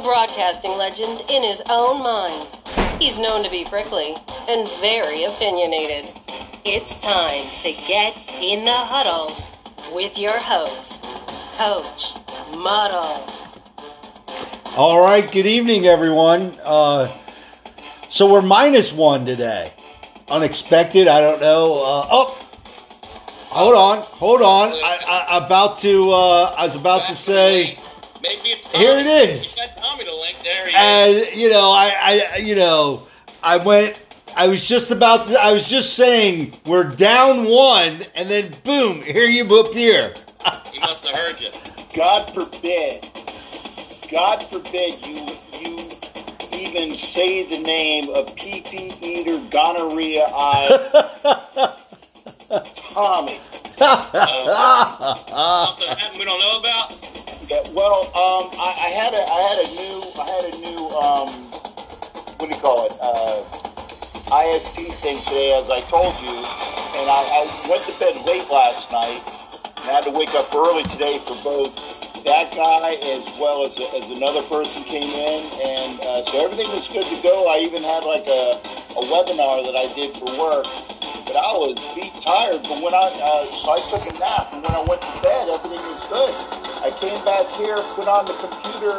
a broadcasting legend in his own mind. He's known to be prickly and very opinionated. It's time to get in the huddle with your host, Coach Muddle. All right, good evening, everyone. Uh, so we're minus one today. Unexpected, I don't know. Uh, oh, hold on, hold on. I, I about to. Uh, I was about to say. Maybe it's Tommy. Here it is. You got Tommy to link. There he is. And you know, I, I, you know, I went. I was just about to. I was just saying we're down one, and then boom, here you appear. He must have heard you. God forbid, God forbid you you even say the name of pee eater gonorrhea eye Tommy. Uh, something happened we don't know about. Yeah, well, um, I, I had a I had a new I had a new um, what do you call it uh, ISP thing today, as I told you, and I, I went to bed late last night and I had to wake up early today for both that guy as well as, as another person came in, and uh, so everything was good to go. I even had like a, a webinar that I did for work, but I was beat tired. But when I uh, so I took a nap, and when I went to bed, everything was good. I came back here, put on the computer.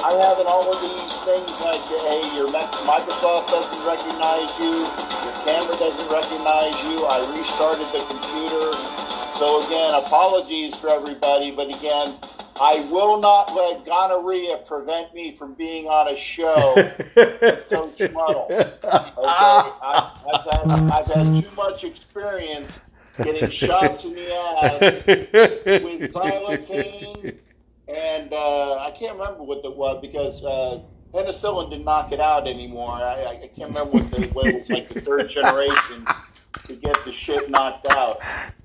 I have all of these things like, hey, your Microsoft doesn't recognize you, your camera doesn't recognize you. I restarted the computer. So again, apologies for everybody, but again, I will not let gonorrhea prevent me from being on a show with Coach Muddle. Okay, I, I've, had, I've had too much experience getting shots in the ass with xylocaine, and uh, I can't remember what it was because uh, penicillin didn't knock it out anymore. I, I can't remember what, the, what it was like the third generation to get the shit knocked out.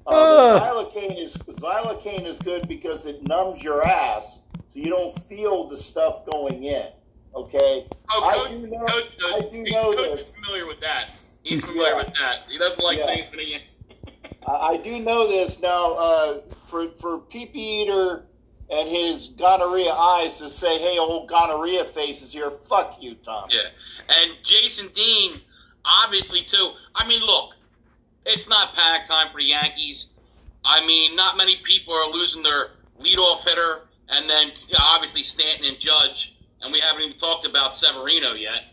Uh, but xylocaine is xylocaine is good because it numbs your ass, so you don't feel the stuff going in. Okay, Oh, I Coach, do know. Coach, knows, I do know Coach this. is familiar with that. He's familiar Yeah. with that. He doesn't like Yeah. things when he. I I do know this now. Uh, for for PP Eater and his gonorrhea eyes to say, "Hey, old gonorrhea face is here." Fuck you, Tom. Yeah, and Jason Dean, obviously too. I mean, look, it's not panic time for the Yankees. I mean, not many people are losing their leadoff hitter, and then you know, obviously Stanton and Judge, and we haven't even talked about Severino yet,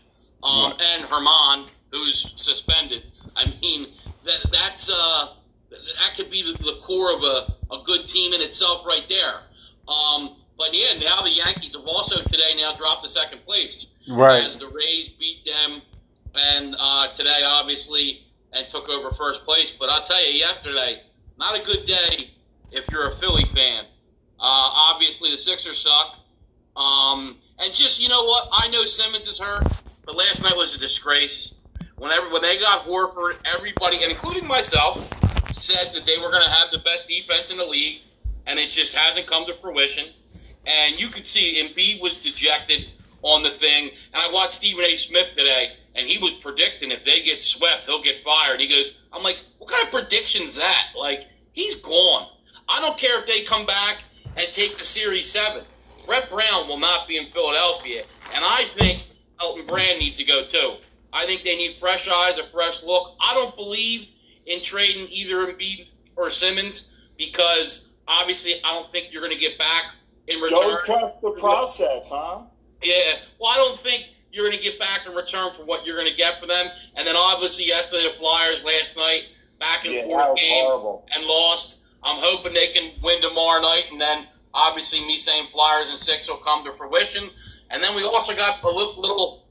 um, and Germán, who's suspended. I mean, that that's uh, that could be the, the core of a, a good team in itself right there. Um, but yeah, now the Yankees have also today now dropped to second place Right. as the Rays beat them, and uh, today obviously and took over first place. But I'll tell you, yesterday, not a good day if you're a Philly fan. Uh, obviously, the Sixers suck. Um, and just you know what, I know Simmons is hurt, but last night was a disgrace. Whenever when they got Horford, everybody, and including myself, said that they were going to have the best defense in the league, and it just hasn't come to fruition. And you could see Embiid was dejected on the thing. And I watched Stephen A. Smith today, and he was predicting if they get swept, he'll get fired. He goes, I'm like, what kind of prediction's that? Like, he's gone. I don't care if they come back and take the Series 7. Brett Brown will not be in Philadelphia. And I think Elton Brand needs to go too. I think they need fresh eyes, a fresh look. I don't believe in trading either Embiid or Simmons because obviously I don't think you're going to get back in return. Don't trust the process, huh? Yeah. Well, I don't think you're going to get back in return for what you're going to get for them. And then obviously yesterday the Flyers last night back and Yeah, forth game horrible. and lost. I'm hoping they can win tomorrow night, and then obviously me saying Flyers and six will come to fruition. And then we also got a little, little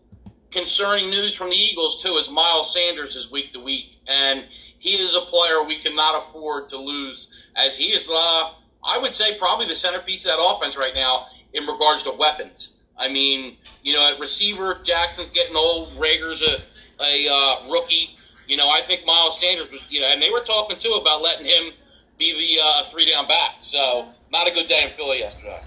concerning news from the Eagles too, as Miles Sanders is week to week, and he is a player we cannot afford to lose, as he is, uh, I would say, probably the centerpiece of that offense right now in regards to weapons. I mean, you know, at receiver, Jackson's getting old. Reagor's a, a uh, rookie. You know, I think Miles Sanders was, you know, and they were talking too about letting him be the uh, three down back. So, not a good day in Philly yesterday.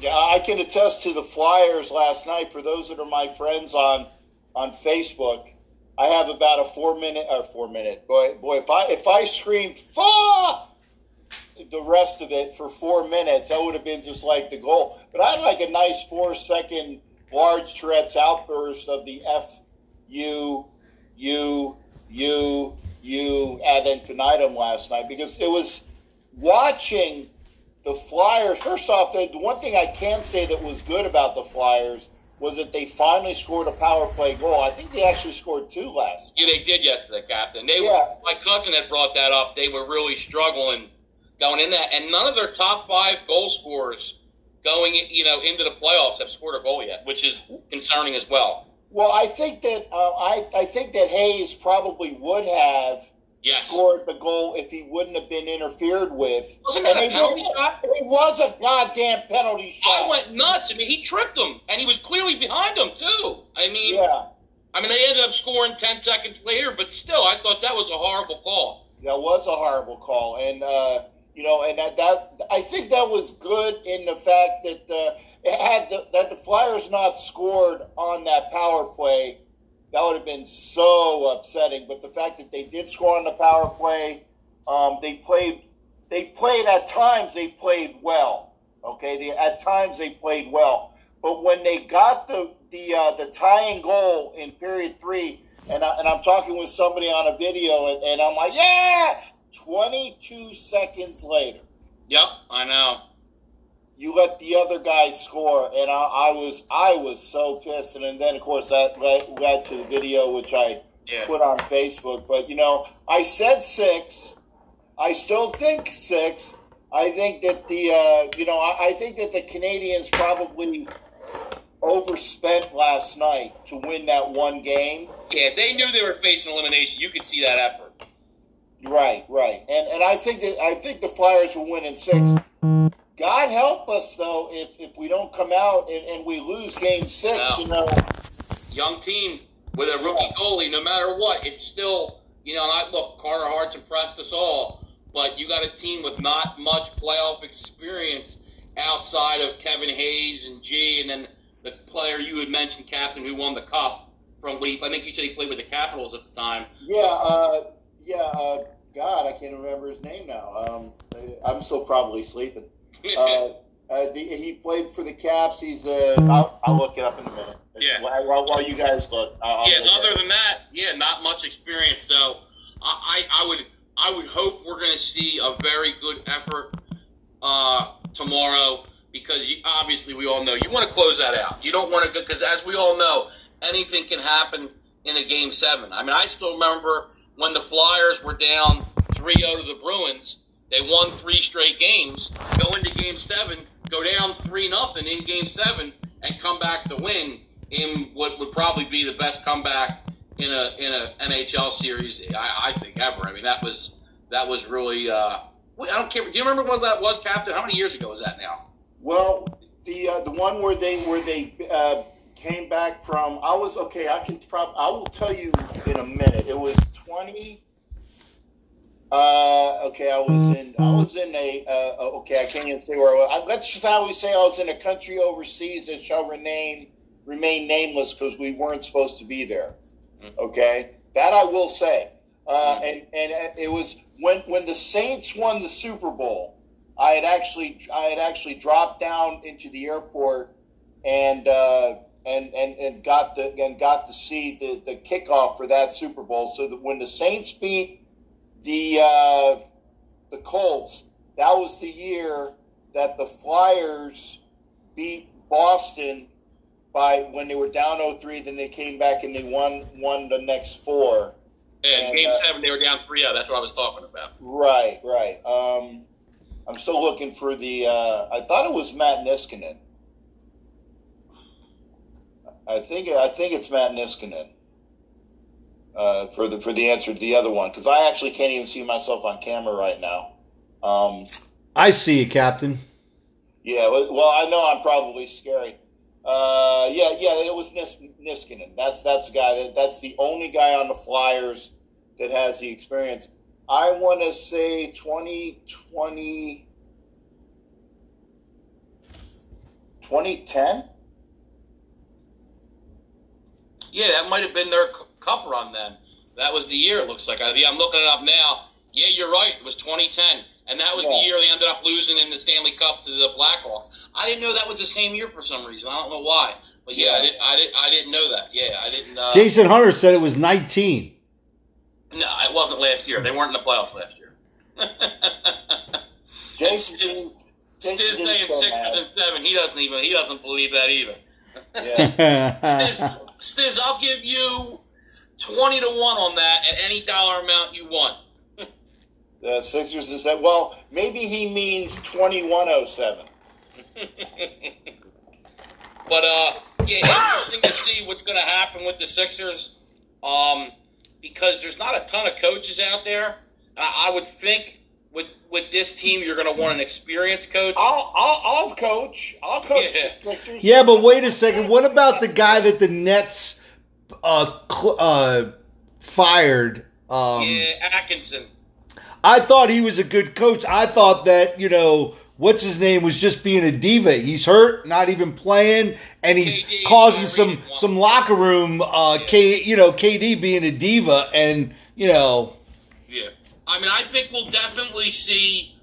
Yeah, I can attest to the Flyers last night. For those that are my friends on on Facebook, I have about a four minute or four minute boy. Boy, if I if I scream "fa," the rest of it for four minutes, that would have been just like the goal. But I had like a nice four second large Tourette's outburst of the F U U U U ad infinitum last night because it was watching the Flyers. First off, the one thing I can say that was good about the Flyers was that they finally scored a power play goal. I think they actually scored two last. Yeah, they did yesterday, Captain. They Yeah. were, my cousin had brought that up. They were really struggling going in that, and none of their top five goal scorers going, you know, into the playoffs have scored a goal yet, which is concerning as well. Well, I think that uh, I I think that Hayes probably would have Yes, scored the goal if he wouldn't have been interfered with. wasn't that And a penalty was- shot? It was a goddamn penalty shot. I went nuts. I mean, he tripped him, and he was clearly behind him too. I mean, Yeah, I mean, they ended up scoring ten seconds later, but still, I thought that was a horrible call. that was a horrible call, and uh, you know, and that, that I think that was good in the fact that it had the, that the Flyers not scored on that power play. That would have been so upsetting. But the fact that they did score on the power play, um, they played. They played at times. They played well. Okay, they, at times they played well. But when they got the the uh, the tying goal in period three, and I, and I'm talking with somebody on a video, and, and I'm like, yeah. 22 seconds later, Yep, I know. you let the other guy score, and I, I was I was so pissed. And then of course that led, led to the video which I Yeah. put on Facebook. But you know, I said six. I still think six. I think that the uh, you know I, I think that the Canadiens probably overspent last night to win that one game. Yeah, they knew they were facing elimination. You could see that effort. Right, right, and and I think that I think the Flyers will win in six. God help us though if, if we don't come out and, and we lose game six. No. You know, Young team with a rookie goalie, no matter what, it's still, you know, and I look, Carter Hart's impressed us all, but you got a team with not much playoff experience outside of Kevin Hayes and G, and then the player you had mentioned, Captain, who won the cup from what he, I think you said he played with the Capitals at the time. yeah, uh, yeah. Uh, God, I can't remember his name now. Um, I'm still probably sleeping. Uh, uh, the, he played for the Caps. He's uh, I'll, I'll look it up in a minute. Yeah. While, while, you guys look. I'll, yeah, look other than that, yeah, not much experience. So I, I, I would I would hope we're going to see a very good effort uh, tomorrow because you, obviously we all know you want to close that out. You don't want to because as we all know, anything can happen in a game seven. I mean, I still remember when the Flyers were down 3-0 to the Bruins. They won three straight games. Go into game seven, go down three nothing in game seven, and come back to win in what would probably be the best comeback in a in a NHL series I, I think ever. I mean that was that was really uh, I don't care. Do you remember what that was, Captain? How many years ago was that now? Well, the uh, the one where they where they uh, came back from, I was okay. I can prob- I will tell you in a minute. It was twenty. Uh, okay, I was in. I was in a. Uh, okay, I can't even say where I was. I, let's just how we say I was in a country overseas that shall remain remain nameless because we weren't supposed to be there. Okay, that I will say. Uh, and and it was when when the Saints won the Super Bowl. I had actually I had actually dropped down into the airport and uh, and and and got the and got to see the the kickoff for that Super Bowl. So that when the Saints beat the uh, the Colts, that was the year that the Flyers beat Boston by when they were down 0-3, Then they came back and they won won the next four. Yeah, And, game uh, seven they were down 3-0. That's what I was talking about. Right, right. Um, I'm still looking for the. Uh, I thought it was Matt Niskanen. I think I think it's Matt Niskanen. Uh, for the for the answer to the other one because I actually can't even see myself on camera right now. Um, I see you, Captain. yeah, well, I know I'm probably scary. Uh, yeah, yeah, it was Nis- Niskanen. That's that's the guy. That, that's the only guy on the Flyers that has the experience. I want to say 2020, 2010. Yeah, that might have been their cu- cup run then. That was the year. It looks like. I, yeah, I'm looking it up now. Yeah, you're right. It was 2010. and that was Yeah. the year they ended up losing in the Stanley Cup to the Blackhawks. I didn't know that was the same year for some reason. I don't know why, but yeah, I, Yeah. did, I didn't. I didn't know that. Yeah, I didn't. Uh, Jason Hunter said it was 19. no, it wasn't last year. They weren't in the playoffs last year. Jason, Stiz, saying go Sixers and seven. He doesn't even. He doesn't believe that either. yeah. Stiz, Stiz, I'll give you twenty to one on that at any dollar amount you want. The Sixers is that. Well, maybe he means twenty one oh seven. But uh, yeah, interesting to see what's going to happen with the Sixers. Um, because there's not a ton of coaches out there. I, I would think with with this team, you're going to want an experienced coach. I'll, I'll, I'll coach. I'll coach Yeah. yeah, but wait a second. What about the guy that the Nets uh, cl- uh, fired? Um, yeah, Atkinson. I thought he was a good coach. I thought that, you know, what's his name was just being a diva. He's hurt, not even playing, and he's KD, causing yeah, some some locker room uh K you know, KD being a diva and, you know, Yeah, I mean, I think we'll definitely see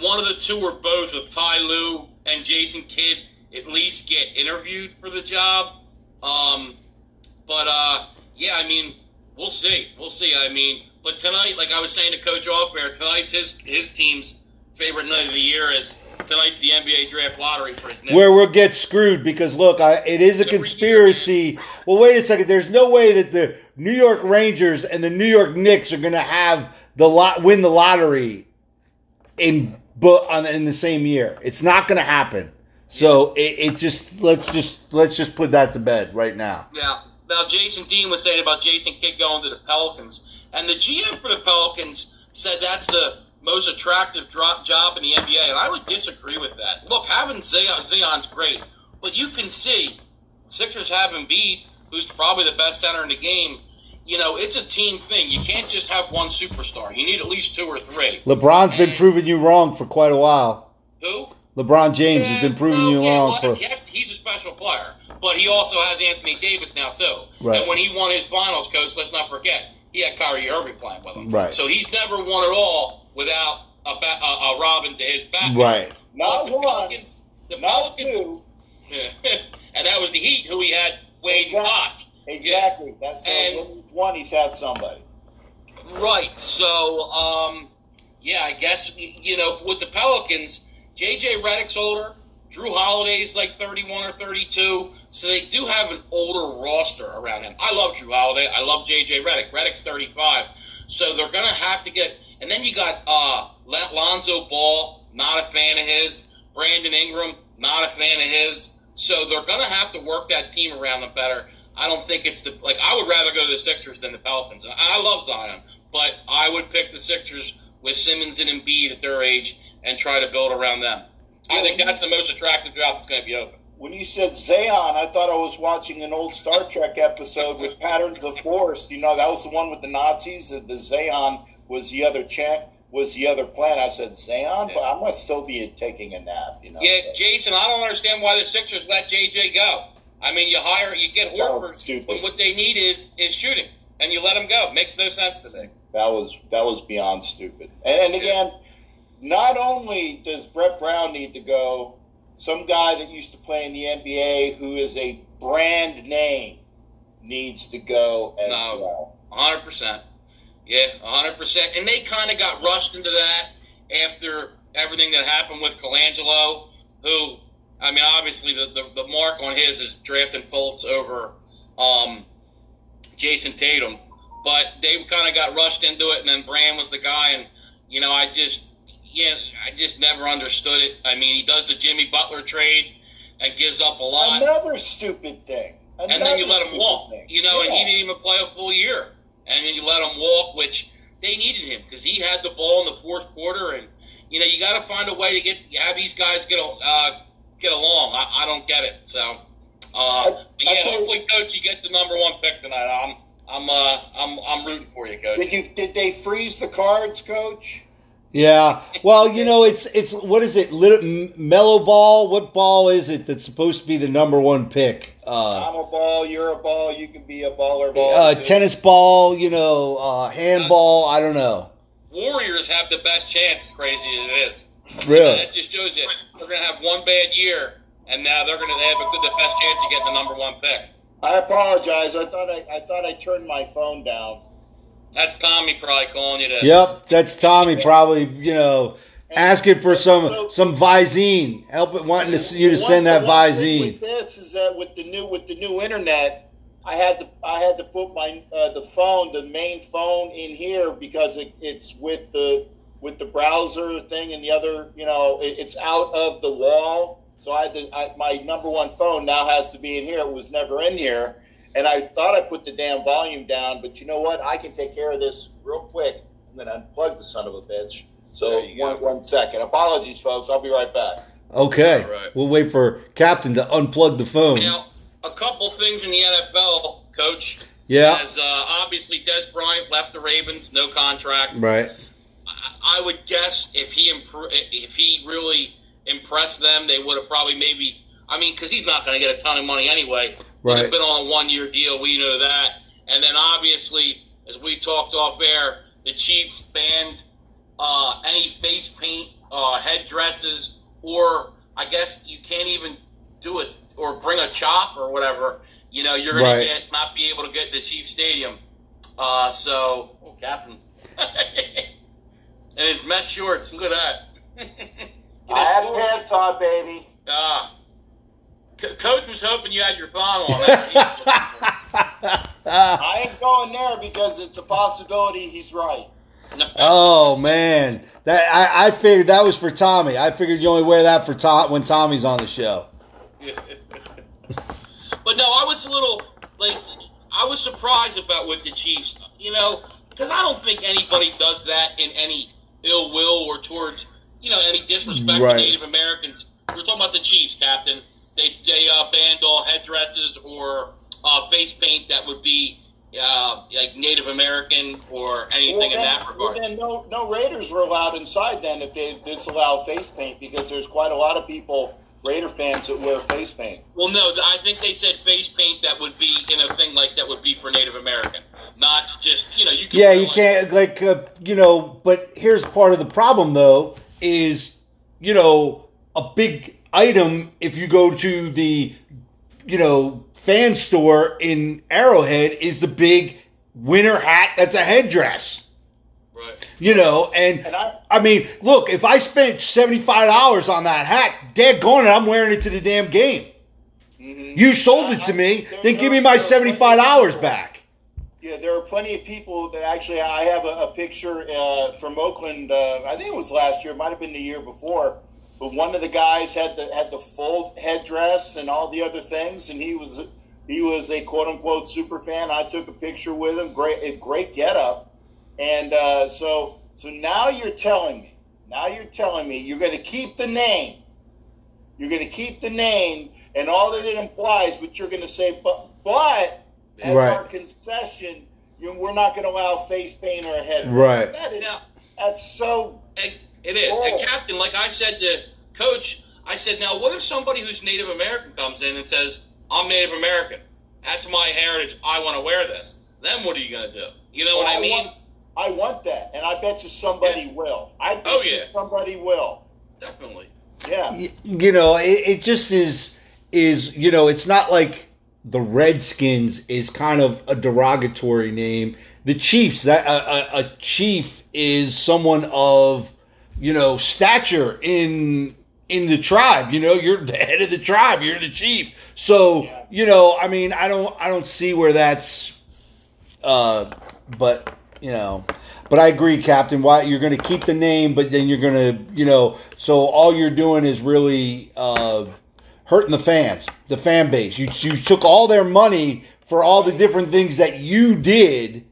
one of the two or both of Ty Lue and Jason Kidd at least get interviewed for the job. Um, but uh, yeah, I mean, we'll see. We'll see. I mean, but tonight, like I was saying to Coach Offbear, tonight's his his team's favorite night of the year is tonight's the NBA draft lottery for his Knicks. where we'll get screwed because look, I, it is a Every year, conspiracy. Well, wait a second. There's no way that the New York Rangers and the New York Knicks are going to have the lot win the lottery in but on in the same year. It's not going to happen. So it, it just let's just let's just put that to bed right now. Now, now Jason Dean was saying about Jason Kidd going to the Pelicans, and the GM for the Pelicans said that's the most attractive drop job in the NBA, and I would disagree with that. Look, having Zion, Zion's great, but you can see Sixers have Embiid, who's probably the best center in the game. You know, it's a team thing. You can't just have one superstar. You need at least two or three. LeBron's been proving you wrong for quite a while. Who? LeBron James has been proving well, you yeah, wrong well, for. yeah, he's a special player, but he also has Anthony Davis now too. Right. And when he won his finals, coach, let's not forget he had Kyrie Irving playing with him. Right. So he's never won at all without a, ba- a, a Robin to his back. Right. Not the one, Pelicans, the not Pelicans, two. and that was the Heat who he had Wade and Exactly. Bosh. Exactly. That's And- one. He's had somebody. Right. So, um, yeah, I guess you know with the Pelicans, JJ Redick's older. Jrue Holiday's like 31 or 32, so they do have an older roster around him. I love Jrue Holiday. I love JJ Redick. Redick's 35, so they're gonna have to get. And then you got uh, Lon- Lonzo Ball, not a fan of his. Brandon Ingram, not a fan of his. So they're gonna have to work that team around them better. I don't think it's the like. I would rather go to the Sixers than the Pelicans. I love Zion, but I would pick the Sixers with Simmons and Embiid at their age and try to build around them. I think that's the most attractive job that's going to be open. When you said Zion, I thought I was watching an old Star Trek episode with Patterns of Force. You know, that was the one with the Nazis. The Zion was the other champ. Was the other planet? I said Zion, but I must still be taking a nap. You know. Yeah, Jason, I don't understand why the Sixers let JJ go. I mean, you hire, you get Horford when what they need is is shooting, and you let him go. Makes no sense to me. That was that was beyond stupid. And, and again, not only does Brett Brown need to go, some guy that used to play in the NBA who is a brand name needs to go as No. well. hundred percent. Yeah, hundred percent. And they kind of got rushed into that after everything that happened with Colangelo, who, I mean, obviously the, the, the mark on his is drafting Fultz over um, Jayson Tatum, but they kind of got rushed into it, and then Brand was the guy, and you know, I just, yeah, I just never understood it. I mean, he does the Jimmy Butler trade and gives up a lot Another stupid thing. and then you let him walk. thing. You know, and he Yeah. didn't even play a full year, and then you let him walk, which they needed him because he had the ball in the fourth quarter, and you know you got to find a way to get have these guys get a- uh, get along. I, I don't get it. So, uh, I- but I yeah, you- hopefully, coach, you get the number one pick tonight. I'm I'm uh, I'm I'm rooting for you, coach. Did you did they freeze the cards, Coach? Yeah. Well, you know, it's it's what is it? LaMelo Ball. What ball is it that's supposed to be the number one pick? Uh, I'm a ball. You're a ball. You can be a baller ball. uh, tennis ball. You know, uh, handball. I don't know. Warriors have the best chance. As crazy as it is, Really? that just shows you they're going to have one bad year, and now they're going to have a good, the best chance of getting the number one pick. I apologize. I thought I, I thought I turned my phone down. That's Tommy probably calling you to. Yep, that's Tommy probably, you know, asking for some some Visine, helping wanting to see you to The send that the one thing Visine. With this is that with the new with the new internet, I had to I had to put my uh, the phone the main phone in here because it, it's with the with the browser thing and the other you know it, it's out of the wall. So I had to I, my number one phone now has to be in here. It was never in here, and I thought I put the damn volume down, but you know what? I can take care of this real quick. I'm gonna unplug the son of a bitch. So one, one second. Apologies, folks. I'll be right back. Okay, All right. we'll wait for Captain to unplug the phone. Now, a couple things in the NFL, Coach. Yeah, As uh, obviously Dez Bryant left the Ravens, no contract. right. I, would guess if he impro- if he really impressed them, they would have probably maybe. I mean, because he's not going to get a ton of money anyway. Would Right. have been on a one year deal. We know that. And then obviously, as we talked off air, the Chiefs banned uh, any face paint, uh, headdresses, or I guess you can't even do it or bring a chop or whatever. You know, you're going Right. to get not be able to get to Chief Stadium. Uh, so, oh, Captain. and his mesh shorts. Look at that. Get I a had tour- pants on, baby. Ah. Co- Coach was hoping you had your thong on. I ain't going there because it's a possibility he's right. oh man, that I, I figured that was for Tommy. I figured you only wear that for Tom when Tommy's on the show. but no, I was a little like I was surprised about what the Chiefs. You know, because I don't think anybody does that in any ill will or towards you know any disrespect Right. to Native Americans. We're talking about the Chiefs, Captain. They they uh, banned all headdresses or uh, face paint that would be uh, like Native American or anything in then, that well, regard. then no, no Raiders were allowed inside then if they disallow face paint because there's quite a lot of people, Raider fans, that wear face paint. Well, no, I think they said face paint that would be in a thing like that would be for Native American, not just you know you. Can yeah, you like, can't like uh, you know. But here's part of the problem though: is you know a big item if you go to the you know fan store in Arrowhead is the big winter hat that's a headdress. Right. You know, and And I- I mean, look, if I spent seventy five dollars on that hat, dead gone, it, I'm wearing it to the damn game. Mhm. You sold it to me, then give me my seventy five dollars back. Yeah, there are plenty of people that actually. I have a, a picture uh, from Oakland. Uh, I think it was last year. It might have been the year before. But one of the guys had the had the full headdress and all the other things, and he was he was a quote unquote super fan. I took a picture with him. Great, a great getup. And uh, so so now you're telling me. Now you're telling me you're going to keep the name. You're going to keep the name and all that it implies, but you're going to say, but but as Right. our concession, you, we're not going to allow face paint or a head. Right. That is, Now, that's so. and it is. Oh. And Captain, like I said to Coach, I said, now what if somebody who's Native American comes in and says, "I'm Native American. That's my heritage. I want to wear this." Then what are you going to do? You know what Well, I mean? Want, I want that, and I bet you somebody will. I bet Oh, you yeah. somebody will. Definitely. Yeah. You know it, it just is is you know it's not like the redskins is kind of a derogatory name the chiefs that a, a, a chief is someone of you know stature in in the tribe you know you're the head of the tribe you're the chief so Yeah. you know i mean i don't i don't see where that's uh but you know but I agree, Captain. Why you're going to keep the name, but then you're going to, you know, so all you're doing is really uh, hurting the fans, the fan base. You you took all their money for all the different things that you did.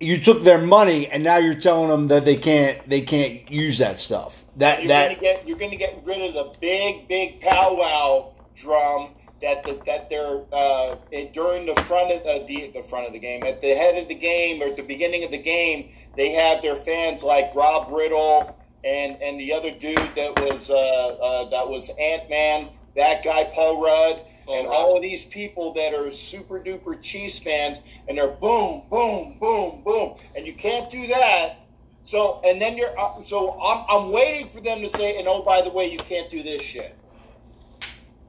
You took their money, and now you're telling them that they can't they can't use that stuff. That You're that gonna get you're gonna get rid of the big big powwow drum that the, that they're uh, in- during the front of uh, the the front of the game at the head of the game or at the beginning of the game they have their fans like Rob Riggle and and the other dude that was uh, uh, that was Ant Man that guy Paul Rudd Paul and Rudd. all of these people that are super duper Chiefs fans and they're boom boom boom boom and you can't do that So and then you're uh, so I'm I'm waiting for them to say, and oh by the way, you can't do this shit.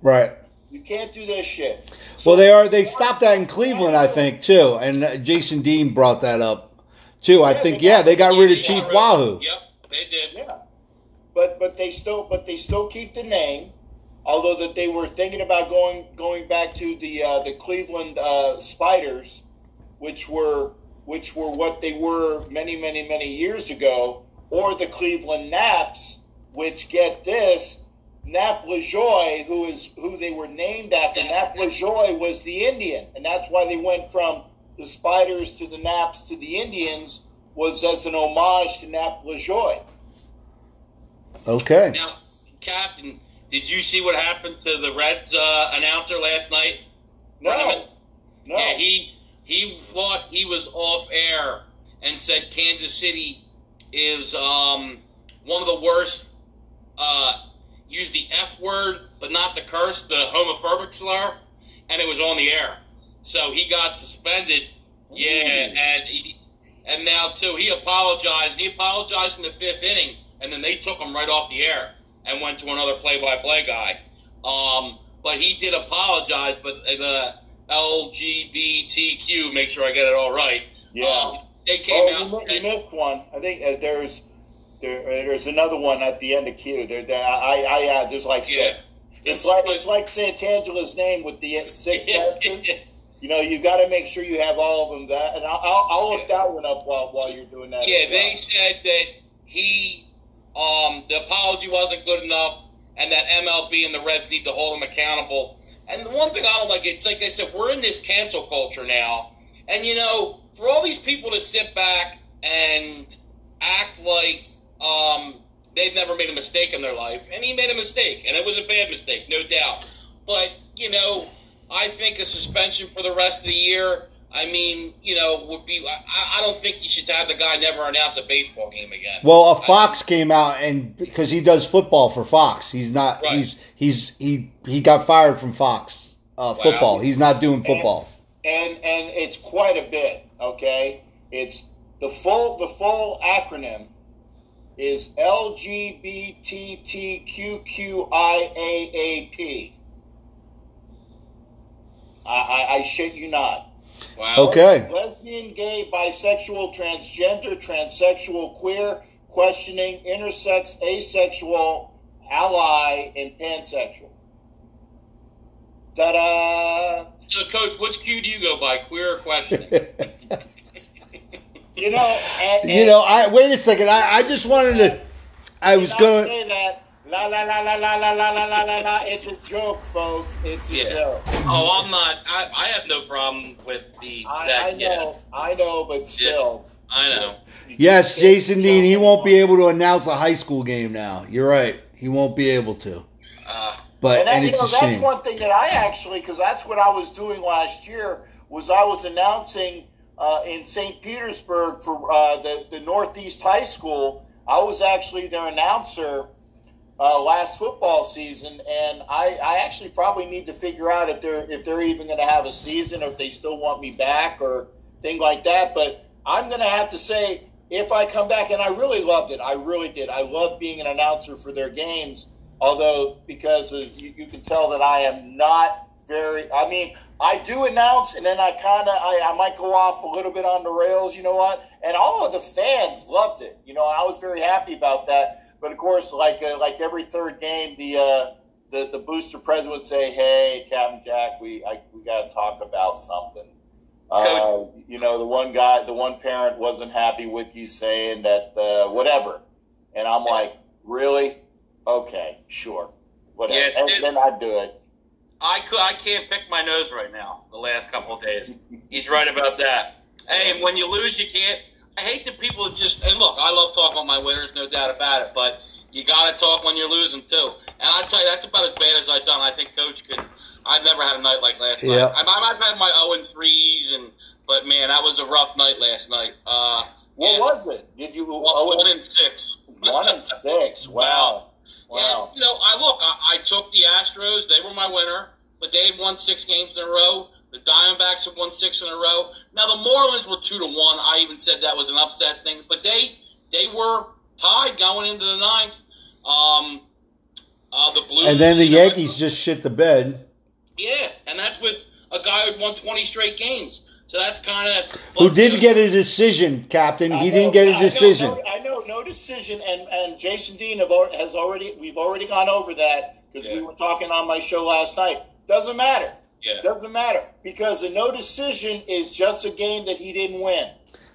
Right. You can't do this shit. Well, they are. They stopped that in Cleveland, I think, too. And uh, Jason Dean brought that up too. I Yeah, think. they Yeah, got- they got rid of Chief. Wahoo. Yep, they did. Yeah, but but they still but they still keep the name. Although that they were thinking about going going back to the uh, the Cleveland uh, Spiders, which were which were what they were many many many years ago, or the Cleveland Naps, which get this. Nap Lajoie, who is who they were named after, Nap Lajoie was the Indian, and that's why they went from the Spiders to the Naps to the Indians was as an homage to Nap Lajoie. Okay. Now, Captain, did you see what happened to the Reds uh, announcer last night? No, Brennaman? no. Yeah, he he thought he was off air and said Kansas City is um, one of the worst. Uh, use the F word, but not the curse, the homophobic slur, and it was on the air. So he got suspended. Yeah, and he, and now too he apologized. He apologized in the fifth inning, and then they took him right off the air and went to another play-by-play guy. Um, but he did apologize. But the LGBTQ, make sure I get it all right. yeah. Um, they came oh, out. you missed one. I think uh, there's there, there's another one at the end of Q. There, there I, I, uh, there's like yeah. six. It's like it's like Santangela's name with the six letters. You know, you got to make sure you have all of them. That, and I'll, I'll, I'll look that one up while while you're doing that. Yeah, they said that he, um, the apology wasn't good enough, and that MLB and the Reds need to hold him accountable. And the one thing I don't like, it's like I said, we're in this cancel culture now, and you know, for all these people to sit back and act like um, they've never made a mistake in their life, and he made a mistake, and it was a bad mistake, no doubt. But you know, I think a suspension for the rest of the year. I mean, you know, would be. I, I don't think you should have the guy never announce a baseball game again. Well, a Fox came out and because he does football for Fox, he's not. Right. He's he's he he got fired from Fox uh, football. He's not doing football. and and it's quite a bit. Okay, it's the full the full acronym is LGBTQQIAAP. I, I, I shit you not. wow. Okay. Lesbian, gay, bisexual, transgender, transsexual, queer, questioning, intersex, asexual, ally, and pansexual. Ta-da! So, coach, which cue do you go by? Queer or questioning? You know, and, you know, I wait a second. I, I just wanted to. I was not going. say that. La la la la la la la la la la la. It's a joke, folks. It's a Yeah. joke. oh, I'm not. I, I have no problem with the I, that. I yeah, know, I know, but still. I know. you Yes, Jason Dean. He won't be able to announce a high school game now. You're right. He won't be able to. Uh, But And, that, and you it's know, a that's shame. one thing that I actually, because that's what I was doing last year, was I was announcing uh, in St. Petersburg for uh, the the Northeast High School. I was actually their announcer uh, last football season, and I, I actually probably need to figure out if they're if they're even going to have a season, or if they still want me back, or thing like that. But I'm going to have to say if I come back, and I really loved it. I really did. I loved being an announcer for their games. Although, because you, you can tell that I am not very. I mean, I do announce, and then I kind of, I, I might go off a little bit on the rails. You know what? And all of the fans loved it. You know, I was very happy about that. But of course, like uh, like every third game, the uh, the the booster president would say, "Hey, Captain Jack, we I, we got to talk about something." Uh, you know, the one guy, the one parent wasn't happy with you saying that uh, whatever, and I'm like, really? Okay, sure, whatever. Yes, and then I do it. I could. I can't pick my nose right now. The last couple of days, he's right about that. Hey, and when you lose, you can't. I hate the people that just. And look, I love talking about my winners, no doubt about it. But you got to talk when you're losing too. And I tell you, that's about as bad as I've done. I think Coach can. I've never had a night like last Yeah. night. I, I, I've had my zero and threes, and but man, that was a rough night last night. Uh, What yeah, was it? Did you? one, oh, one and six. one and six. Wow. Wow. And, you know, I look, I, I took the Astros. They were my winner, but they had won six games in a row. The Diamondbacks have won six in a row. Now the Marlins were two to one. I even said that was an upset thing, but they they were tied going into the ninth. Um, uh, the Blues, And then the you know, Yankees just shit the bed. yeah, and that's with a guy who won 20 straight games. So that's kind of Who did get a decision, Captain? I He know- didn't get I a know, decision. no- I know, no decision, and and Jason Dean have, has already. We've already gone over that because we were talking on my show last night. Doesn't matter. Yeah. Doesn't matter because a no decision is just a game that he didn't win,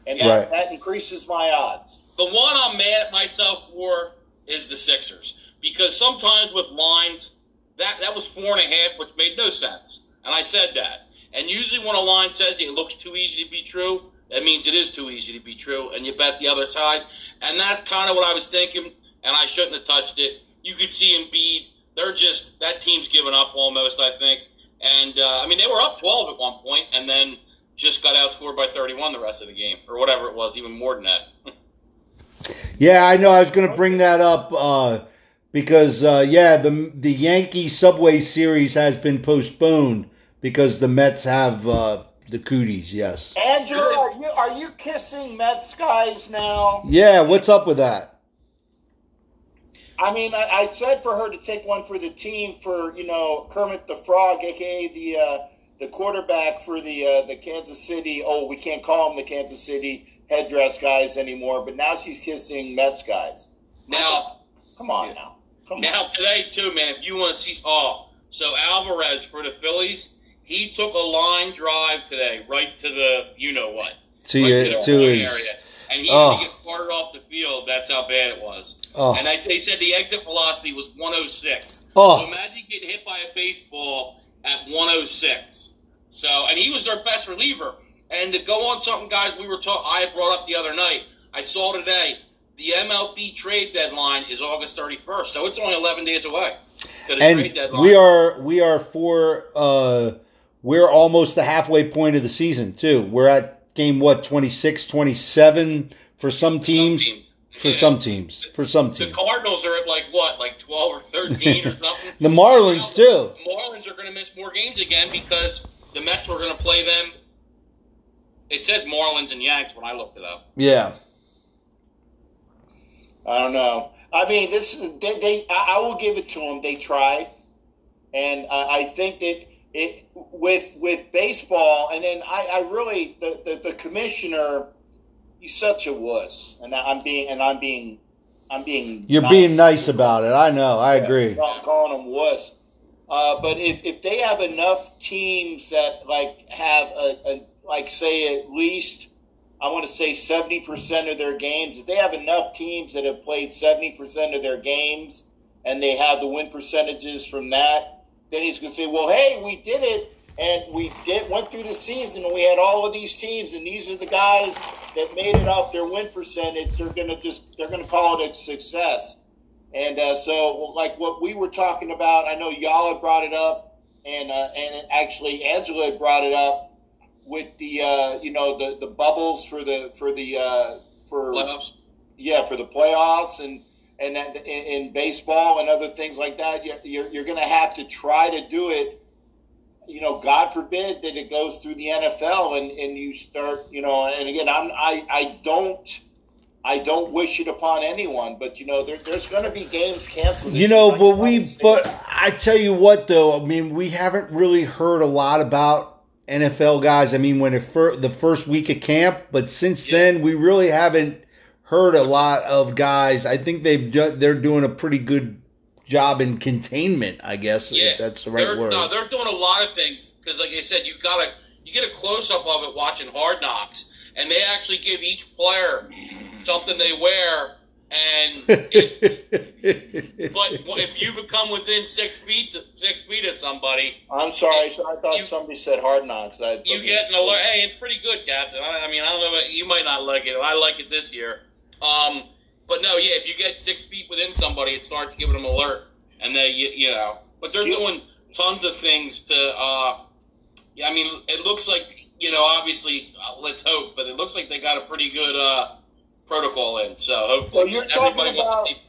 and that, Right. that increases my odds. The one I'm mad at myself for is the Sixers because sometimes with lines that that was four and a half, which made no sense, and I said that. And usually when a line says it looks too easy to be true, that means it is too easy to be true, and you bet the other side. And that's kind of what I was thinking, and I shouldn't have touched it. You could see Embiid; they're just that team's given up almost. I think, and uh, I mean they were up twelve at one point, and then just got outscored by thirty-one the rest of the game, or whatever it was, even more than that. Yeah, I know. I was going to bring that up uh, because, uh, yeah, the the Yankee Subway Series has been postponed because the Mets have uh, the cooties. Yes. Angela, are you are you kissing Mets guys now? Yeah. What's up with that? I mean, I, I said for her to take one for the team for you know Kermit the Frog, aka the uh, the quarterback for the uh, the Kansas City. Oh, we can't call them the Kansas City headdress guys anymore, but now she's kissing Mets guys. Now, Come on Yeah. now, come on. now today too, man. If you want to see, oh, so Alvarez for the Phillies, he took a line drive today, right to the you know what, To right your- to the to his- area, and he Oh. had to get carted off the field. That's how bad it was. Oh. And I, they said the exit velocity was 106. Oh. So imagine getting hit by a baseball at 106. So, and he was their best reliever. And to go on something, guys, we were talking. I brought up the other night. I saw today the MLB trade deadline is August 31st, so it's only 11 days away to the trade And deadline. we are we are for uh, we're almost the halfway point of the season too. We're at game what 26, 27 for some teams. For some teams. teams. For Yeah. some teams. For some teams. The. Cardinals are at like what, like 12 or 13 or something. The Marlins too. The Marlins are going to miss more games again because the Mets were going to play them. It says Marlins and Yanks when I looked it up. Yeah. I don't know. I mean, this they, they I, I will give it to them. They tried, and I, I think that it with with baseball, and then I, I really the, the the commissioner, he's such a wuss, and I'm being and I'm being I'm being You're being nice about it. I know. I agree. Call- calling them wuss. Uh, but if, if they have enough teams that like have a, a like say at least I want to say seventy percent of their games, if they have enough teams that have played seventy percent of their games and they have the win percentages from that, then he's going to say, "Well, hey, we did it, and we did went through the season, and we had all of these teams, and these are the guys that made it off their win percentage. They're going to just they're going to call it a success." And uh, so, like what we were talking about, I know y'all had brought it up, and uh, and actually Angela had brought it up with the uh, you know the, the bubbles for the for the uh, for Playoffs. yeah for the playoffs and and that, in, in baseball and other things like that. You're you're, you're going to have to try to do it. You know, God forbid that it goes through the NFL and, and you start, you know, and again, I'm, I, I don't, I don't wish it upon anyone, but you know, there, there's going to be games canceled. You know, but we, but I tell you what, though, I mean, we haven't really heard a lot about NFL guys. I mean, when it fir- the first week of camp, but since Yeah. then, we really haven't heard a lot of guys. I think they've do- they're doing a pretty good job in containment. I guess Yeah, if that's the right they're, word. No, they're doing a lot of things because, like I said, you gotta you get a close up of it watching Hard Knocks, and they actually give each player something they wear. And it's, but if you become within six feet six feet of somebody, I'm sorry, so I thought You- somebody said hard knocks. I, you get an alert. Hey, it's pretty good, Captain. I, I mean, I don't know, you might not like it. I like it this year. Um, but no, yeah, if you get six feet within somebody, it starts giving them alert, and they, you, you know. But they're You- doing tons of things to. Uh, yeah, I mean, it looks like you know. Obviously, uh, let's hope, but it looks like they got a pretty good uh, protocol in. So hopefully, Well, you're talking everybody wants about- to see.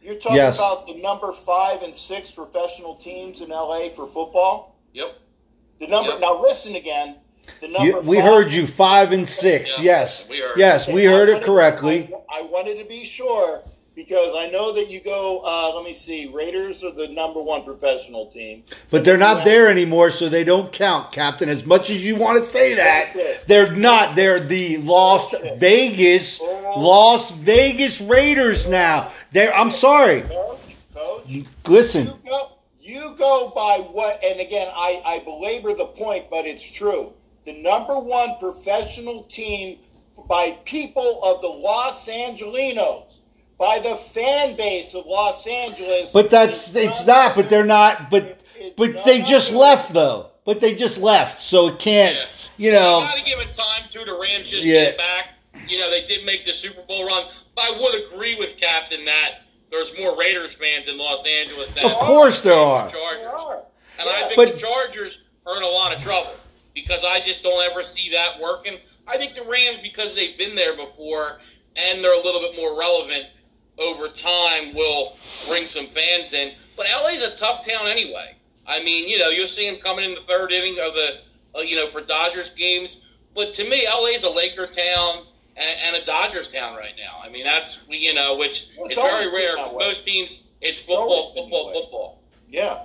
You're talking Yes. about the number five and six professional teams in LA for football. Yep. The number Yep. now. Listen again. You, we five- heard you five and six. Yeah, yes, we heard. yes, we heard it correctly. I, I wanted to be sure because I know that you go. Uh, let me see. Raiders are the number one professional team. But they're not there anymore, so they don't count, Captain. As much as you want to say that, they're not. They're the Las Vegas. Las Vegas Raiders now. They're. I'm sorry. Coach, coach, Listen, you go. You go by what? And again, I, I belabor the point, but it's true. The number one professional team by people of the Los Angelinos, by the fan base of Los Angeles. but that's is it's none not. But they're not. But It's but they just other- left though. But they just left, so it can't. Yeah. You know. You got to give it time too. The Rams just Yeah. came back. You know, they did make the Super Bowl run. But I would agree with Captain that there's more Raiders fans in Los Angeles than Of course there are. Chargers. They are. And I think But- the Chargers are in a lot of trouble because I just don't ever see that working. I think the Rams, because they've been there before and they're a little bit more relevant over time, will bring some fans in. But LA's a tough town anyway. I mean, you know, you'll see them coming in the third inning of the, uh, you know, for Dodgers games. But to me, LA's a Laker town and, and a Dodgers town right now. I mean, that's you know, which Well, is it's very rare because most teams it's football, football, football. Yeah.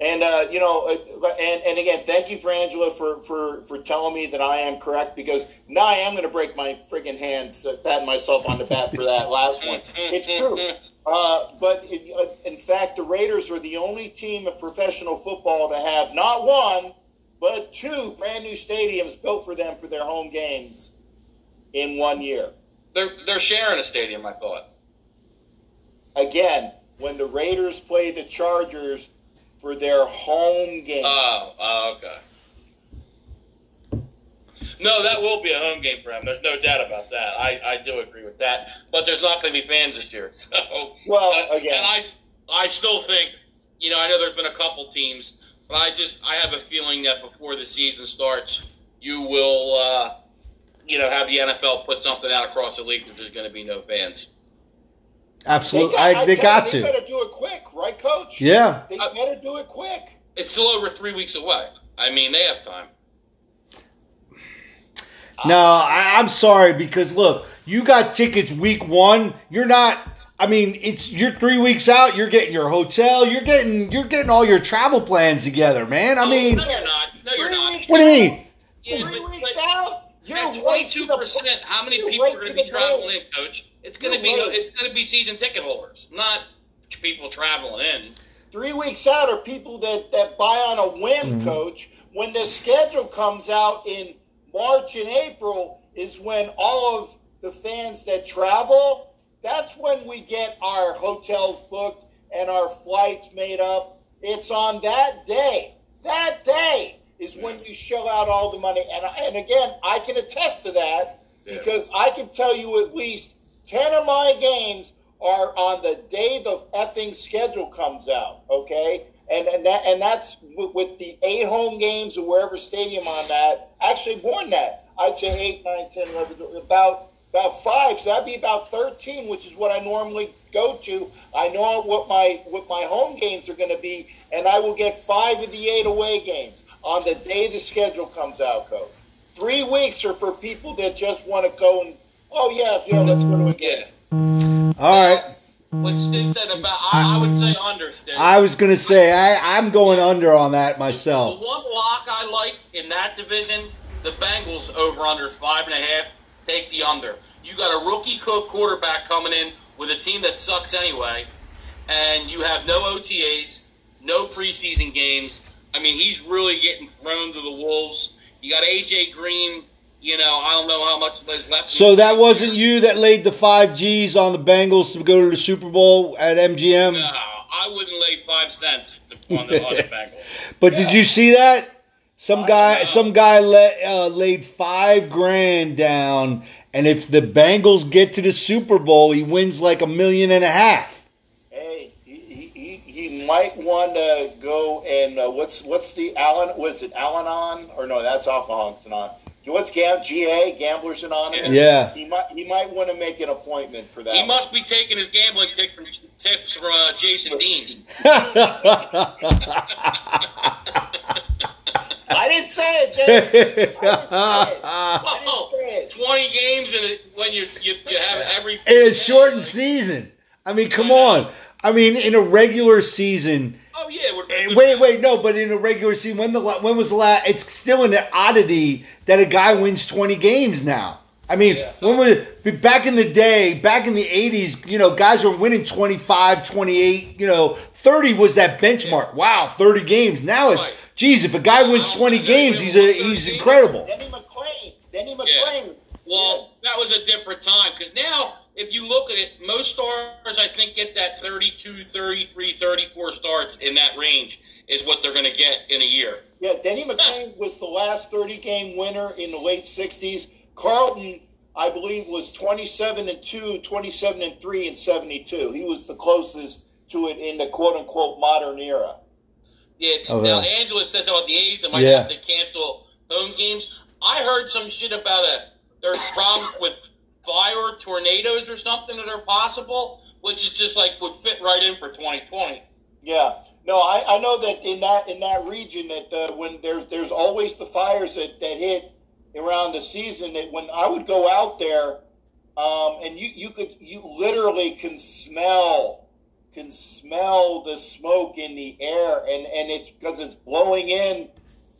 And uh, you know, uh, and, and again, thank you for Angela for, for, for telling me that I am correct because now I am going to break my friggin' hands, uh, patting myself on the back for that last one. It's true. Uh, but it, uh, in fact, the Raiders are the only team of professional football to have not one, but two brand new stadiums built for them for their home games in one year. They're they're sharing a stadium. I thought. Again, when the Raiders play the Chargers for their home game. Oh, oh, okay. No, that will be a home game for them. There's no doubt about that. I, I do agree with that. But there's not going to be fans this year. So, Well, again- and I, I still think, you know, I know there's been a couple teams, but I just I have a feeling that before the season starts, you will, uh, you know, have the NFL put something out across the league that there's going to be no fans. Absolutely, got- I, they tell got you, to. They better do it quick, right, Coach? Yeah. They Uh, better do it quick. It's still over three weeks away. I mean, they have time. No, I, I'm sorry because look, you got tickets week one. You're not. I mean, it's you're three weeks out. You're getting your hotel. You're getting you're getting all your travel plans together, man. I Oh, mean, no, you're not. No, you're not. what do you mean? Yeah, Three but- weeks but- out. You're twenty-two percent. how many people are going to to be traveling in, Coach? It's going to You're be right. it's going to be season ticket holders, not people traveling in. Three weeks out are people that, that buy on a whim, Mm-hmm. Coach. When the schedule comes out in March and April is when all of the fans that travel, that's when we get our hotels booked and our flights made up. It's on that day. That day is when you shell out all the money. And, and again, I can attest to that Yeah. because I can tell you at least 10 of my games are on the day the effing schedule comes out, okay? And and that and that's with, the eight home games or wherever stadium on that. Actually, more than that. I'd say eight, nine, ten, eleven, about about five. So that'd be about thirteen, which is what I normally go to. I know what my what my home games are going to be, and I will get five of the eight away games on the day the schedule comes out, coach. Three weeks are for people that just want to go and oh yeah, yeah, let's go to a game. Yeah. All right. What Stu said about, I, I would say under, Stu. I was gonna say I, I'm going under on that myself. The myself. one lock I like in that division, the Bengals over under is five and a half. Take the under. You got a rookie cook quarterback coming in with a team that sucks anyway, and you have no OTAs, no preseason games. I mean, he's really getting thrown to the wolves. You got AJ Green. You know, I don't know how much is left. So that wasn't you that laid the five G's on the Bengals to go to the Super Bowl at MGM. No, I wouldn't lay five cents to, on the on the Bengals. But did you see that? Some I guy, some guy let, uh, laid five grand down, and if the Bengals get to the Super Bowl, he wins like a million and a half. Hey, he, he, he, he might want to go and uh, what's what's the Allen? Was it Al-Anon or no? That's Alcoholics Anonymous. What's Gam- GA Gamblers Anonymous? Yeah. He might he might want to make an appointment for that. He must be taking his gambling tips from tips from uh, Jason Dean. I didn't say it, James. I didn't say it. Whoa, say it. 20 games and when you, you you have every in a shortened season. I mean, come on. I mean, in a regular season. Oh yeah, we're, Wait, wait, no, but in a regular season, when the la- when was the last? It's still an oddity that a guy wins twenty games now. I mean, Yeah. when was back in the day, back in the eighties, you know, guys were winning 25, 28, you know, thirty was that benchmark. Wow, thirty games. Now it's, Right. geez, if a guy wins twenty games, he's a he's incredible. Denny McLain. Denny McLain. Well, that was a different time because now, if you look at it, most stars I think get that 32, 33, 34 starts in that range is what they're going to get in a year. Yeah, Denny McLain was the last 30 game winner in the late 60s. Carlton, I believe, was 27 and 2, 27 and 3 in 72. He was the closest to it in the quote unquote modern era. Yeah. Oh, now yeah. Angela says about the A's, they might Yeah. have to cancel home games. I heard some shit about a there's problems with fire tornadoes or something that are possible, which is just like would fit right in for 2020. Yeah, no, I, I know that in that in that region that uh, when there's there's always the fires that, that hit around the season. That when I would go out there, um, and you you could you literally can smell can smell the smoke in the air, and and it's because it's blowing in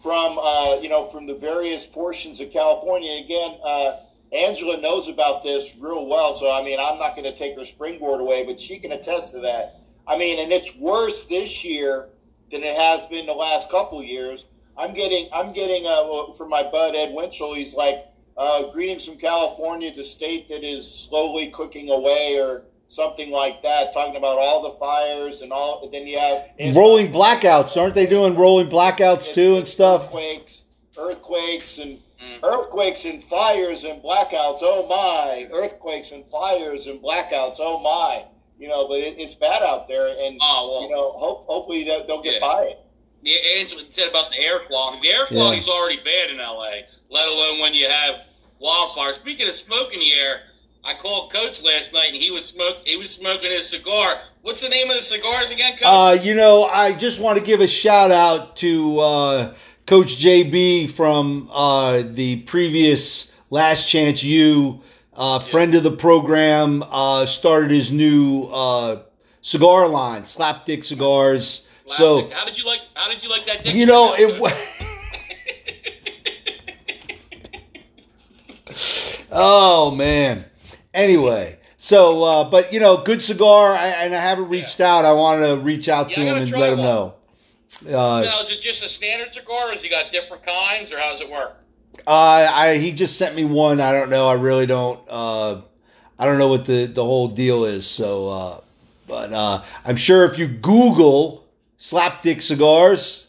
from uh, you know from the various portions of California. Again, uh, Angela knows about this real well, so I mean I'm not going to take her springboard away, but she can attest to that. I mean, and it's worse this year than it has been the last couple of years. I'm getting, I'm getting uh, from my bud Ed Winchell. He's like, uh, "Greetings from California, the state that is slowly cooking away," or something like that, talking about all the fires and all. And then you have Rolling blackouts, aren't they doing rolling blackouts too and stuff? Earthquakes, earthquakes, and Mm. earthquakes and fires and blackouts. Oh my! Earthquakes and fires and blackouts. Oh my! You know, but it, it's bad out there, and Oh, well. you know, hope, hopefully they'll, they'll get Yeah. by it. Yeah, Angela said about the air quality. The air Yeah. quality's already bad in LA, let alone when you have wildfires. Speaking of smoke in the air, I called Coach last night and he was smoke. He was smoking his cigar. What's the name of the cigars again, Coach? Uh, you know, I just want to give a shout out to uh, Coach JB from uh, the previous Last Chance U, uh, friend of the program, uh, started his new uh, cigar line, Slapdick Cigars. So, how did you like? How did you like that? you know, it was. oh man. Anyway, so uh, but you know, good cigar, I, and I haven't reached out. I want to reach out Yeah, to him and let him one. know. Uh, now, is it just a standard cigar, or has he got different kinds, or how does it work? uh, I he just sent me one. I don't know. I really don't. Uh, I don't know what the the whole deal is. So, uh, but uh, I'm sure if you Google slapdick cigars,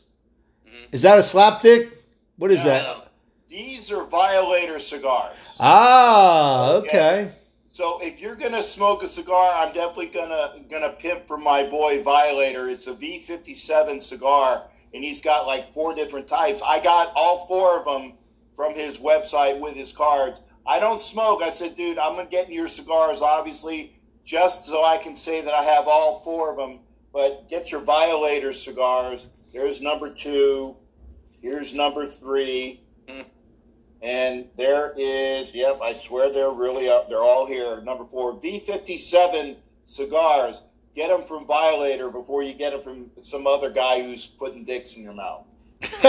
is that a slapdick? What is No. that? These are Violator cigars. Ah, okay. So if you're gonna smoke a cigar, I'm definitely gonna gonna pimp for my boy Violator. It's a V57 cigar, and he's got like four different types. I got all four of them from his website with his cards. I don't smoke. I said, dude, I'm gonna get your cigars, obviously, just so I can say that I have all four of them. But get your Violator cigars. There's number two. Here's number three. Mm. And there is, yep, I swear they're really up. They're all here. Number four, V57 cigars. Get them from Violator before you get them from some other guy who's putting dicks in your mouth.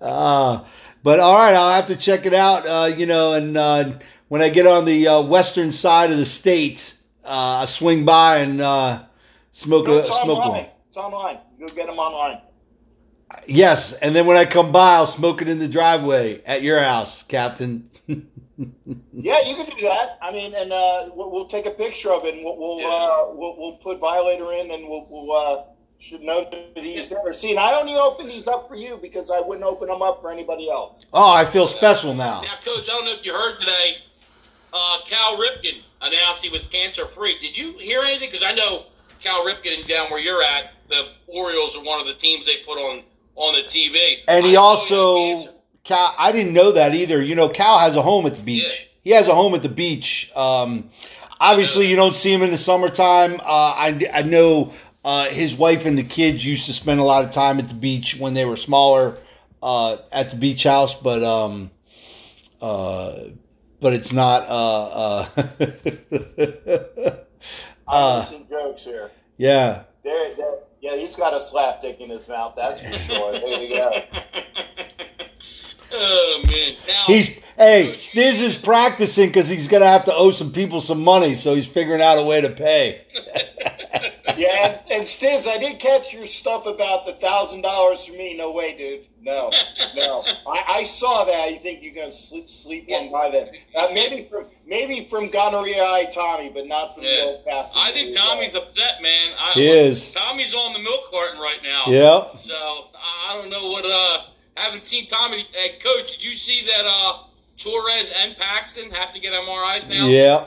uh, but all right, I'll have to check it out. Uh, you know, and uh, when I get on the uh, western side of the state, uh, I swing by and uh, smoke No, a it's smoke online. one. It's online. Go get them online. Yes, and then when I come by, I'll smoke it in the driveway at your house, Captain. Yeah, you can do that. I mean, and uh, we'll, we'll take a picture of it, and we'll we'll, Yeah. uh, we'll, we'll put Violator in, and we'll, we'll uh, should know that he's there. See, and I only open these up for you because I wouldn't open them up for anybody else. Oh, I feel special now. Now, Coach, I don't know if you heard today. Uh, Cal Ripken announced he was cancer free. Did you hear anything? Because I know Cal Ripken down where you're at, the Orioles are one of the teams they put on on the TV. And he know also, had. Cal. I didn't know that either. You know, Cal has a home at the beach. Yeah. He has a home at the beach. Um, obviously, you don't see him in the summertime. Uh, I I know uh, his wife and the kids used to spend a lot of time at the beach when they were smaller uh, at the beach house, but um, uh, but it's not. Uh, uh, I'm missing jokes here. yeah, There, there, yeah, he's got a slapdick in his mouth. That's for sure. There you go. oh man! Now he's hey Stiz is practicing because he's gonna have to owe some people some money, so he's figuring out a way to pay. Yeah, and, and Stiz, I did catch your stuff about the thousand dollars for me. No way, dude. No, no. I, I saw that. You think you're gonna sleep sleep one by then? Uh, maybe from maybe from gonorrhea eye Tommy, but not from the Yeah. old captain. I think Tommy's upset, man. I, He is. Tommy's on the milk carton right now. Yep. So I I don't know what. uh Haven't seen Tommy. Hey, coach, did you see that? uh Torres and Paxton have to get MRIs now. Yeah.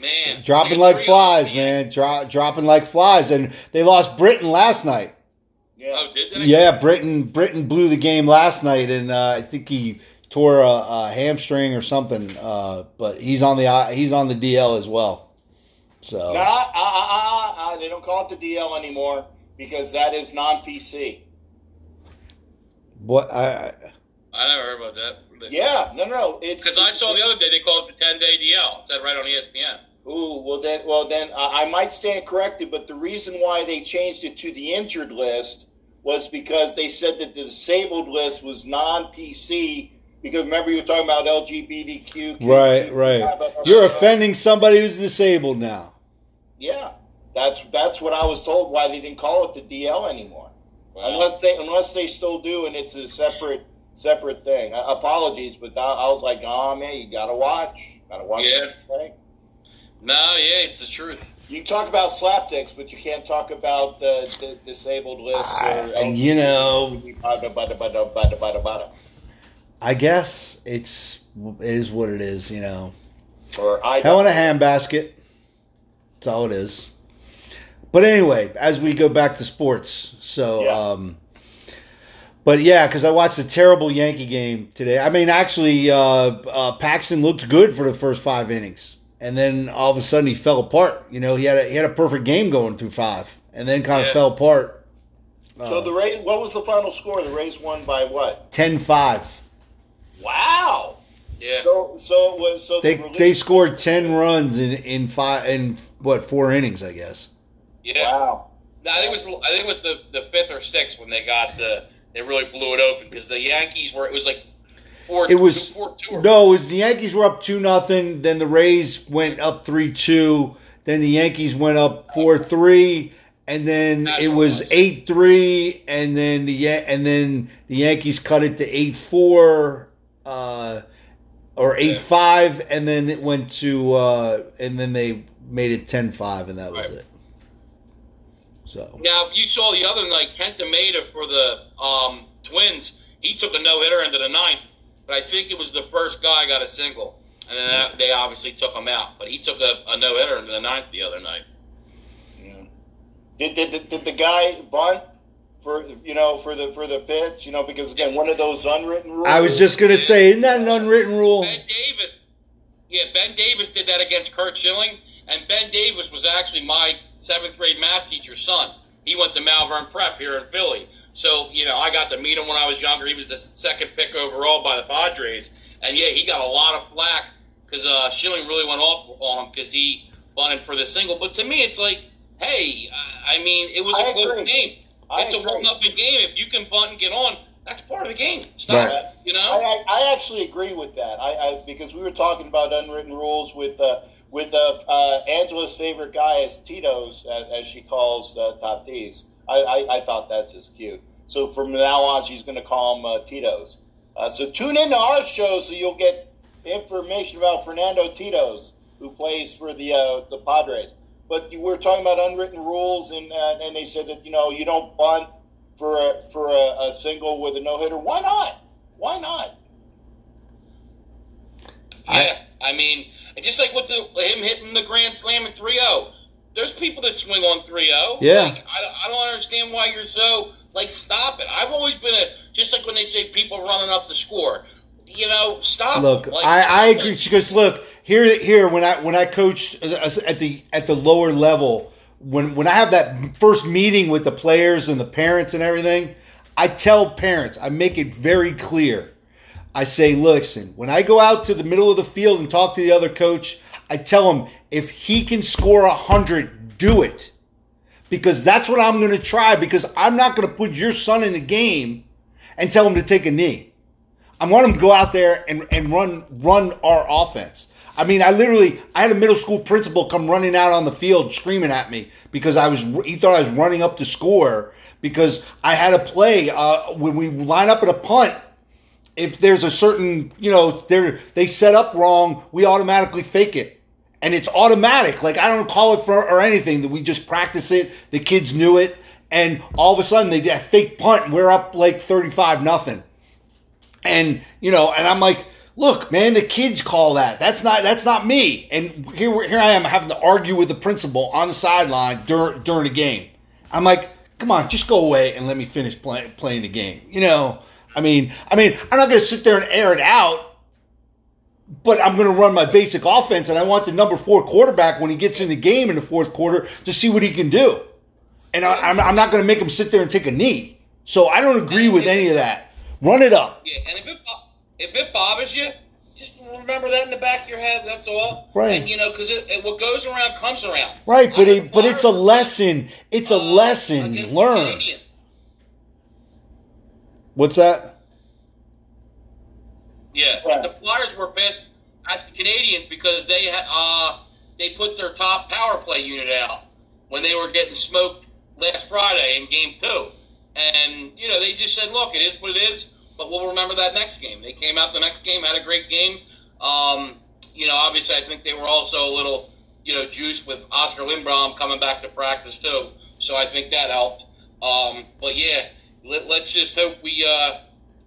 Man, dropping it's like flies, man. Dro- dropping like flies, and they lost Britton last night. Yeah. Oh, did they? Yeah, Britton Britton blew the game last night, and uh, I think he tore a, a hamstring or something. Uh, but he's on the he's on the DL as well. So Nah, uh, uh, uh, uh, they don't call it the DL anymore because that is non-PC. what I, I I never heard about that. Yeah, no, no, it's Because I saw the other day they called it the 10 day DL. It said right on ESPN. Ooh, well then, well then, uh, I might stand corrected, but the reason why they changed it to the injured list was because they said that the disabled list was non-PC. Because remember, you were talking about LGBTQ. right right. You're offending somebody who's disabled now. Yeah, that's that's what I was told. Why they didn't call it the DL anymore? Unless they unless they still do, and it's a separate separate thing. Uh, apologies, but I, I was like, oh man, you gotta watch, gotta watch. Yeah. what. No, yeah, it's the truth. You talk about slapdicks, but you can't talk about the, the disabled list. Or, you know-. I guess it's it is what it is. You know, or I hell in a handbasket. That's all it is. But anyway, as we go back to sports, so Yeah. um, but yeah, because I watched a terrible Yankee game today. I mean, actually, uh, uh, Paxton looked good for the first five innings, and then all of a sudden he fell apart. You know, he had a he had a perfect game going through five, and then kind of Yeah. fell apart. So the Rays, what was the final score? The Rays won by what? 10-5. Wow. Yeah. So so it was so They the they scored ten runs in in five in what four innings, I guess. yeah. Wow. No, I think it was I think it was the, the fifth or sixth when they got the they really blew it open because the Yankees were it was like four It was four two no, it was the Yankees were up two nothing. Then the Rays went up three two. Then the Yankees went up four three, and then That's it was was. eight three, and then the and then the Yankees cut it to eight four, uh, or eight Yeah. five, and then it went to uh, and then they made it 10-5, and that was Right. it. So Now you saw the other night Kenta Maeda for the um, Twins. He took a no hitter into the ninth, but I think it was the first guy got a single, and then that- they obviously took him out. But he took a, a no hitter into the ninth the other night. Yeah. Did, did, did, did the guy bunt for you know for the for the pitch? You know because again one of those unwritten rules. I was just gonna say, isn't that an unwritten rule? Ben Davis, yeah, Ben Davis did that against Curt Schilling, and Ben Davis was actually my seventh grade math teacher's son. He went to Malvern Prep here in Philly, so you know I got to meet him when I was younger. He was the second pick overall by the Padres, and yeah, he got a lot of flack because uh, Schilling really went off on him because he bunted for the single. But to me, it's like, hey, I I mean, it was I a close agree. game. I it's a agree. one nothing game. If you can bunt and get on, that's part of the game. Stop Right. it. You know. I, I, I actually agree with that. I, I because we were talking about unwritten rules with uh, with uh, Angela's favorite guy is Tito's, as, as she calls uh, Tatis. I, I, I thought that's just cute. So from now on, she's going to call him uh, Tito's. Uh, so tune in to our show so you'll get information about Fernando Tito's, who plays for the uh, the Padres. But you were talking about unwritten rules, and uh, and they said that you know you don't bunt for a, for a, a single with a no hitter. Why not? Why not? Yeah, I mean, just like with the him hitting the grand slam at 3-0. There's people that swing on 3-0. Yeah. Like, I, I don't understand why you're so, like, stop it. I've always been a, just like when they say people running up the score. You know, stop. Look, Like, I, I agree because look here here when I when I coached uh, at the at the lower level when when I have that first meeting with the players and the parents and everything, I tell parents, I make it very clear. I say, listen, when I go out to the middle of the field and talk to the other coach, I tell him if he can score a hundred, do it. Because that's what I'm going to try. Because I'm not going to put your son in the game and tell him to take a knee. I want him to go out there and, and run run our offense. I mean, I literally I had a middle school principal come running out on the field screaming at me because I was he thought I was running up to score because I had a play uh, when we line up at a punt. If there's a certain you know they they set up wrong, we automatically fake it, and it's automatic. Like I don't call it for or anything. That we just practice it. The kids knew it, and all of a sudden they did a fake punt. and We're up like thirty five nothing, and you know, and I'm like look, man, the kids call that. That's not that's not me. And here here I am having to argue with the principal on the sideline during during the game. I'm like, come on, just go away and let me finish play, playing the game. You know, I mean, I mean, I'm not going to sit there and air it out. But I'm going to run my basic offense, and I want the number four quarterback when he gets in the game in the fourth quarter to see what he can do. And I, I'm, I'm not going to make him sit there and take a knee. So I don't agree with any of that. Run it up. Yeah, and if it if it bothers you, just remember that in the back of your head. That's all. Right. And you know, because it, it, what goes around comes around. Right, but it, but it's a lesson. It's a uh, lesson learned. Canadiens. What's that? Yeah, Yeah. the Flyers were pissed at the Canadiens because they uh, they put their top power play unit out when they were getting smoked last Friday in Game Two, and you know they just said, "Look, it is what it is." But we'll remember that next game. They came out the next game, had a great game. Um, you know, obviously, I think they were also a little, you know, juiced with Oskar Lindblom coming back to practice too. So I think that helped. Um, but yeah, let, let's just hope we uh,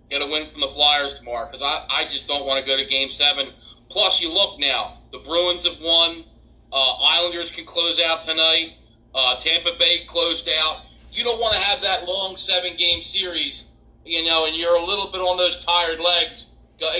get a win from the Flyers tomorrow because I, I just don't want to go to Game Seven. Plus, you look now, the Bruins have won. Uh, Islanders can close out tonight. Uh, Tampa Bay closed out. You don't want to have that long seven game series you know, and you're a little bit on those tired legs,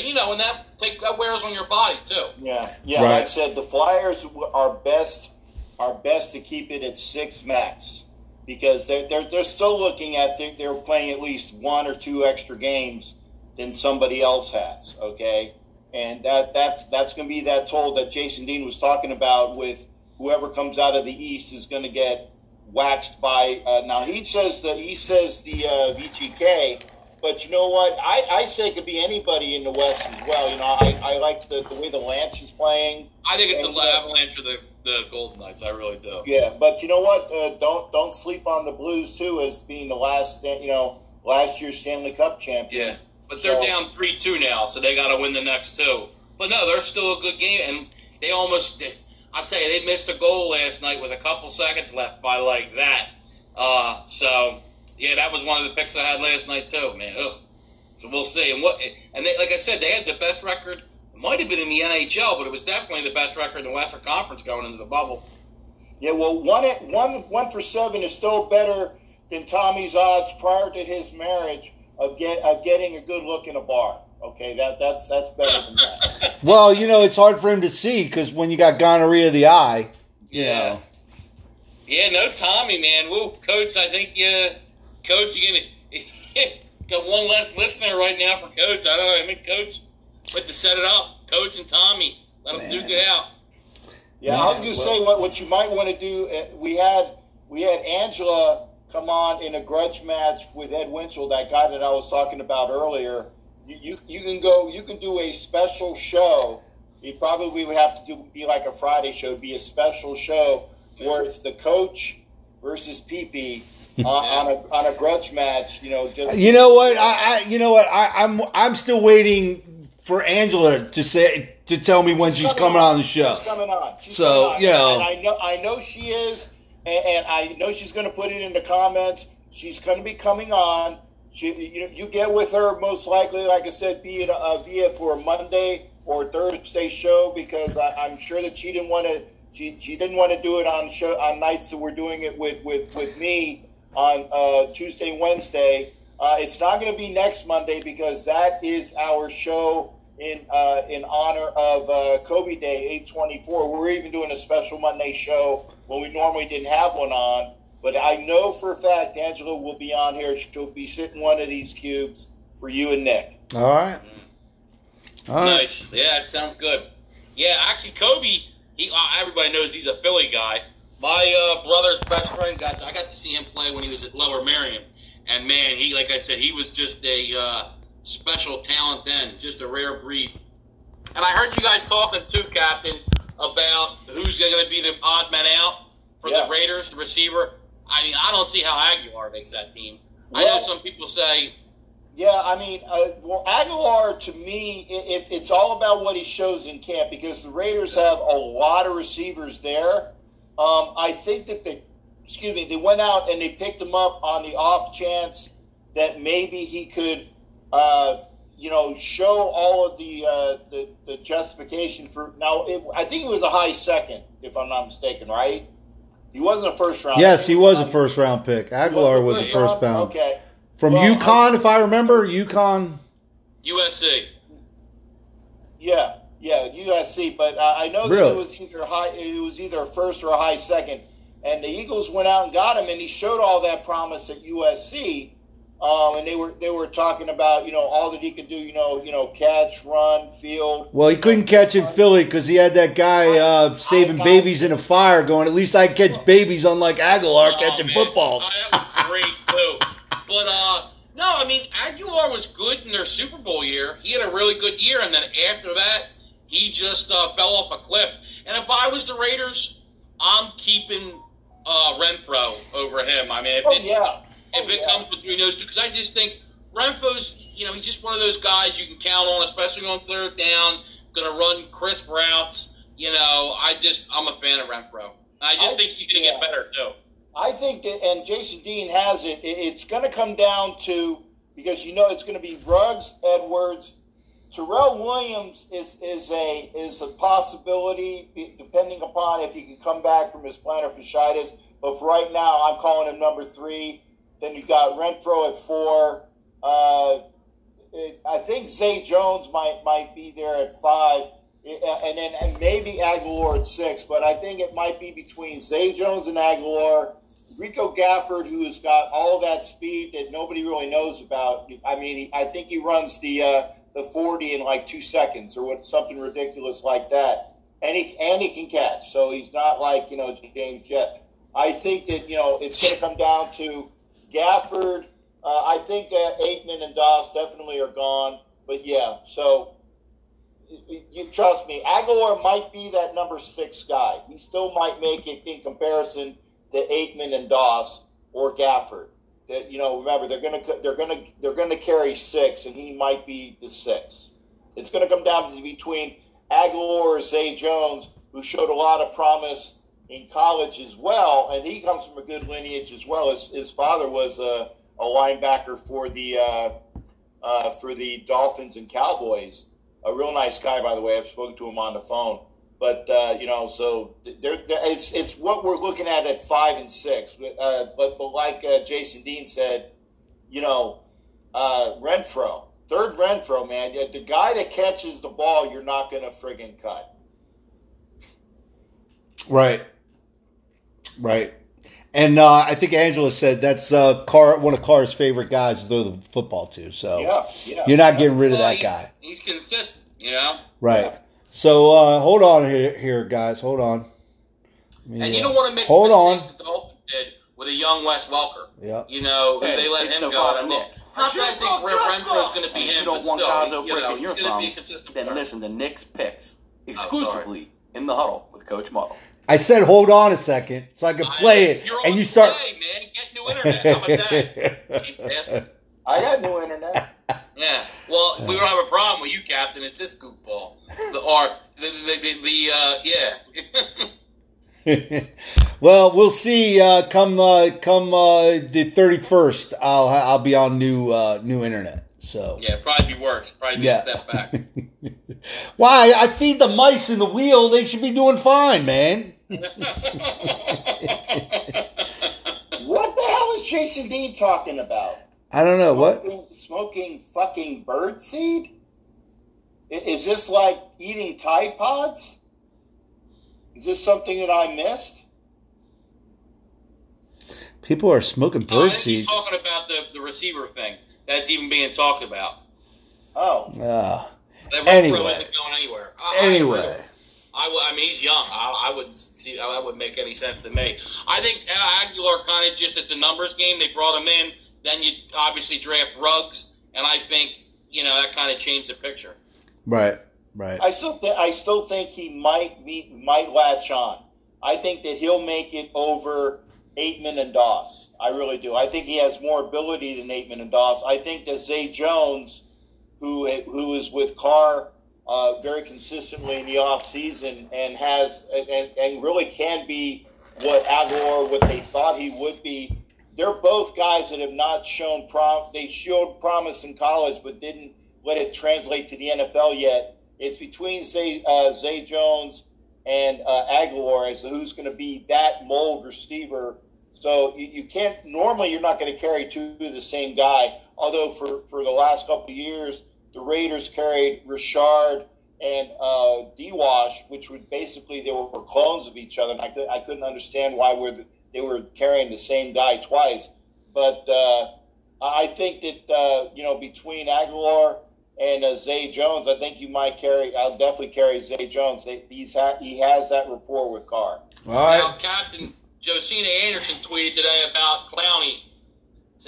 you know, and that take that wears on your body too. Yeah, yeah. Right. Like I said, the Flyers are best are best to keep it at six max because they're they're, they're still looking at they, they're playing at least one or two extra games than somebody else has. Okay, and that that's that's going to be that toll that Jason Dean was talking about with whoever comes out of the East is going to get waxed by. Uh, now he says that he says the uh, VGK. But you know what? I, I say it could be anybody in the West as well. You know, I, I like the, the way the Lance is playing. I think it's And, a uh, avalanche of the the Golden Knights. I really do. Yeah, but you know what? Uh, don't don't sleep on the Blues too as being the last you know last year's Stanley Cup champion. Yeah, but they're So- down three two now, so they got to win the next two. But no, they're still a good game, and they almost. I'll tell you, they missed a goal last night with a couple seconds left by like that. Uh, so yeah, that was one of the picks I had last night too, man. Ugh. So we'll see. And what? And they, like I said, they had the best record. It might have been in the NHL, but it was definitely the best record in the Western Conference going into the bubble. Yeah, well, one at one one for seven is still better than Tommy's odds prior to his marriage of get of getting a good look in a bar. Okay, that that's that's better than that. Well, you know, it's hard for him to see because when you got gonorrhea of the eye, Yeah. know. Yeah, no Tommy, man. Woo, coach. I think uh, you, coach, you're gonna got one less listener right now for coach. I don't know. I mean, coach, but to set it up, coach and Tommy, let them duke it out. Yeah, I was going to say what what you might want to do. uh, We had we had Angela come on in a grudge match with Ed Winchell, that guy that I was talking about earlier. You you, you can go. You can do a special show. It probably would have to do, be like a Friday show. Be a special show where it's the coach versus PP uh, on a on a grudge match. You know, just, You know what? I, I you know what? I, I'm I'm still waiting for Angela to say to tell me when she's coming on the show. She's coming on. She's So, coming on. you know. and I know I know she is, and, and I know she's going to put it in the comments. She's going to be coming on. She, you, you get with her most likely, like I said, be it uh, via for a Monday or Thursday show because I, I'm sure that she didn't want to. She, she didn't want to do it on show on nights that we're doing it with with with me on uh, Tuesday Wednesday. Uh, it's not going to be next Monday because that is our show in uh, in honor of uh, Kobe Day 824. We're even doing a special Monday show when we normally didn't have one on. But I know for a fact Angela will be on here. She'll be sitting one of these cubes for you and Nick. All right. All right. Nice. Yeah, it sounds good. Yeah, actually, Kobe. He uh, everybody knows he's a Philly guy. My uh, brother's best friend got I got to see him play when he was at Lower Merion, and man, he like I said, he was just a uh, special talent then, just a rare breed. And I heard you guys talking too, Captain, about who's going to be the odd man out for Yeah. the Raiders, the receiver. I mean, I don't see how Agholor makes that team. I know some people say, Yeah, I mean, uh, well, Agholor to me, it, it, it's all about what he shows in camp because the Raiders have a lot of receivers there. Um, I think that they, excuse me, they went out and they picked him up on the off chance that maybe he could, uh, you know, show all of the uh, the, the justification for. Now, it, I think he was a high second, if I'm not mistaken, right? He wasn't a first round. Yes, he was a first round pick. Agholor was a First first round? bound. Okay. From Well, UConn, if I remember, UConn. USC. Yeah, yeah, USC. But uh, I know that Really? it was either high, it was either a first or a high second, and the Eagles went out and got him, and he showed all that promise at USC. Um, and they were they were talking about you know all that he could do, you know, you know, catch, run, field. Well, he couldn't catch in Philly because he had that guy uh, saving babies in a fire going, at least I catch babies, unlike Agholor Oh, catching man. footballs. Oh, that was great too. But uh, no, I mean Agholor was good in their Super Bowl year. He had a really good year, and then after that, he just uh, fell off a cliff. And if I was the Raiders, I'm keeping uh, Renfrow over him. I mean, if Oh it, yeah, if Oh, it yeah. comes between those two, because I just think Renfrow's, you know, he's just one of those guys you can count on, especially on third down. Going to run crisp routes. You know, I just I'm a fan of Renfrow. I just I- think he's going to yeah. get better too. I think that, and Jason Dean has it. it it's going to come down to because you know it's going to be Ruggs, Edwards, Tyrell Williams is is a is a possibility depending upon if he can come back from his plantar fasciitis. But for right now, I'm calling him number three. Then you got Renfrow at four. Uh, it, I think Zay Jones might might be there at five, It- and then and maybe Agholor at six. But I think it might be between Zay Jones and Agholor. Rico Gafford, who has got all that speed that nobody really knows about. I mean, I think he runs the uh, the forty in like two seconds or what, something ridiculous like that. And he and he can catch, so he's not like you know James Jett. I think that you know it's going to come down to Gafford. Uh, I think that Ateman and Doss definitely are gone, but yeah. So you, trust me, Agholor might be that number six guy. He still might make it in comparison to Ateman and Doss or Gafford. That you know, remember they're gonna they're gonna they're gonna carry six, and he might be the six. It's gonna come down to between Agholor or Zay Jones, who showed a lot of promise in college as well, and he comes from a good lineage as well. His, his father was a, a linebacker for the uh, uh, for the Dolphins and Cowboys. A real nice guy, by the way. I've spoken to him on the phone. But uh, you know, so there, it's it's what we're looking at at five and six. But uh, but, but like uh, Jason Dean said, you know, uh, Renfrow, third Renfrow, man, the guy that catches the ball, you're not going to friggin' cut. Right. Right. And uh, I think Angela said that's uh, Carr, one of Carr's favorite guys to throw the football to. So Yeah, yeah. you're not getting rid of Well, that he- guy. He's consistent, you know. Right. Yeah. So uh, hold on here, here, guys. Hold on. Let me, And you uh, don't want to make Hold the mistake on. that the Dolphins did with a young Wes Welker. Yeah. You know, who Hey, they let him go. problem. And Look, not that I think Ren- Renfrow's going to be And him, you don't but want still, guys he- you know, he's going to be consistent then player. listen to Nick's picks exclusively in the huddle with Coach Muddle. I said hold on a second so I can I- play it, You're and on you start. Play, man. Get new internet. How about that? I got new internet. Yeah. Well, we don't have a problem with you, Captain. It's this goofball. The, or the the, the, the uh, yeah. well, we'll see. Uh, come uh, come uh, the thirty first, I'll I'll be on new uh, new internet. So yeah, probably be worse. Probably be Yeah. a step back. why I feed the mice in the wheel, they should be doing fine, man. What the hell is Jason Dean talking about? I don't know what. Smoking, smoking fucking bird seed? Is this like eating Tide Pods? Is this something that I missed? People are smoking Oh, I bird he's seeds. talking about the, the receiver thing that's even being talked about. Oh, ah. That Anyway. Renfrow isn't going anywhere. I, I anyway, agree. I, w- I mean, he's young. I, I wouldn't see that would make any sense to me. I think uh, Agholor kind of just it's a numbers game. They brought him in, then you obviously draft Ruggs, and I think you know that kind of changed the picture. right, right. I still th- I still think he might be might latch on. I think that he'll make it over Ateman and Doss. I really do. I think he has more ability than Ateman and Doss. I think that Zay Jones, who who is with Carr uh, very consistently in the offseason and has and, and really can be what Agholor what they thought he would be. They're both guys that have not shown prom. They showed promise in college, but didn't let it translate to the NFL yet. It's between Zay, uh, Zay Jones and uh, Agholor as to who's going to be that mold receiver. So you, you can't normally you're not going to carry two of the same guy. Although for, for the last couple of years, the Raiders carried Richard and uh, D-Wash, which would basically they were clones of each other, and I, could, I couldn't understand why we're the, they were carrying the same guy twice. But uh, I think that uh, you know between Agholor and uh, Zay Jones, I think you might carry. I'll definitely carry Zay Jones. They, he's ha- he has that rapport with Carr. All Now. Captain Josina Anderson tweeted today about Clowney,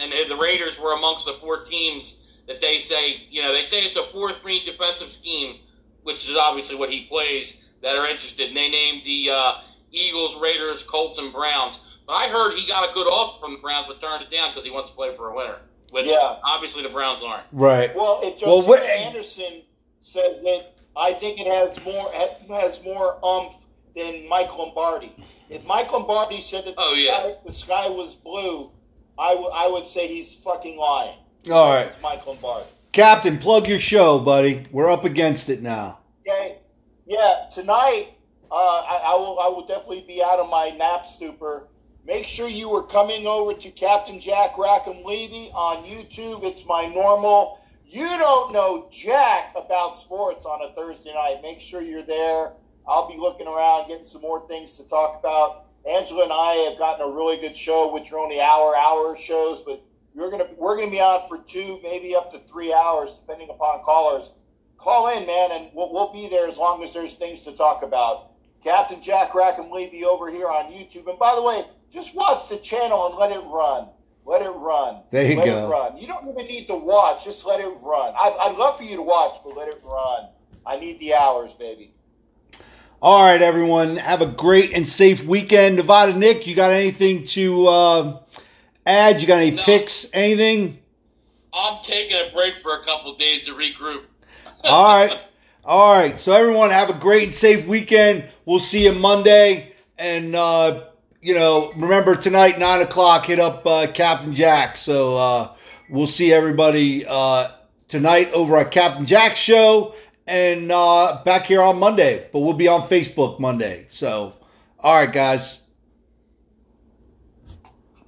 and the Raiders were amongst the four teams that they say, you know, they say it's a fourth green defensive scheme, which is obviously what he plays, that are interested. And they named the uh, Eagles, Raiders, Colts, and Browns. But I heard he got a good offer from the Browns, but turned it down because he wants to play for a winner, which Yeah. obviously the Browns aren't. Right. Well, it just Well, what- Anderson said that I think it has more has more umph than Mike Lombardi. If Mike Lombardi said that the, Oh, yeah. sky, the sky was blue, I would I would say he's fucking lying. All right. It's Mike Lombardi. Captain, plug your show, buddy. We're up against it now. Okay. Yeah, tonight uh, I, I will I will definitely be out of my nap stupor. Make sure you are coming over to Captain Jack Rackham Levy on YouTube. It's my normal. You don't know jack about sports on a Thursday night. Make sure you're there. I'll be looking around, getting some more things to talk about. Angela and I have gotten a really good show, which are only hour hour shows, but we're gonna we're gonna be on for two, maybe up to three hours, depending upon callers call in, man, and we'll, we'll be there as long as there's things to talk about. Captain Jack Rackham Levy over here on YouTube. And by the way, just watch the channel and let it run. Let it run. There you let go. it run. You don't even need to watch. Just let it run. I'd, I'd love for you to watch, but let it run. I need the hours, baby. All right, everyone. Have a great and safe weekend. Nevada Nick, you got anything to uh, add? You got any No. picks? Anything? I'm taking a break for a couple days to regroup. All right. All right. So, everyone, have a great and safe weekend. We'll see you Monday. And, uh, you know, remember tonight, 9 o'clock, hit up uh, Captain Jack. So, uh, we'll see everybody uh, tonight over at Captain Jack's show and uh, back here on Monday. But we'll be on Facebook Monday. So, all right, guys.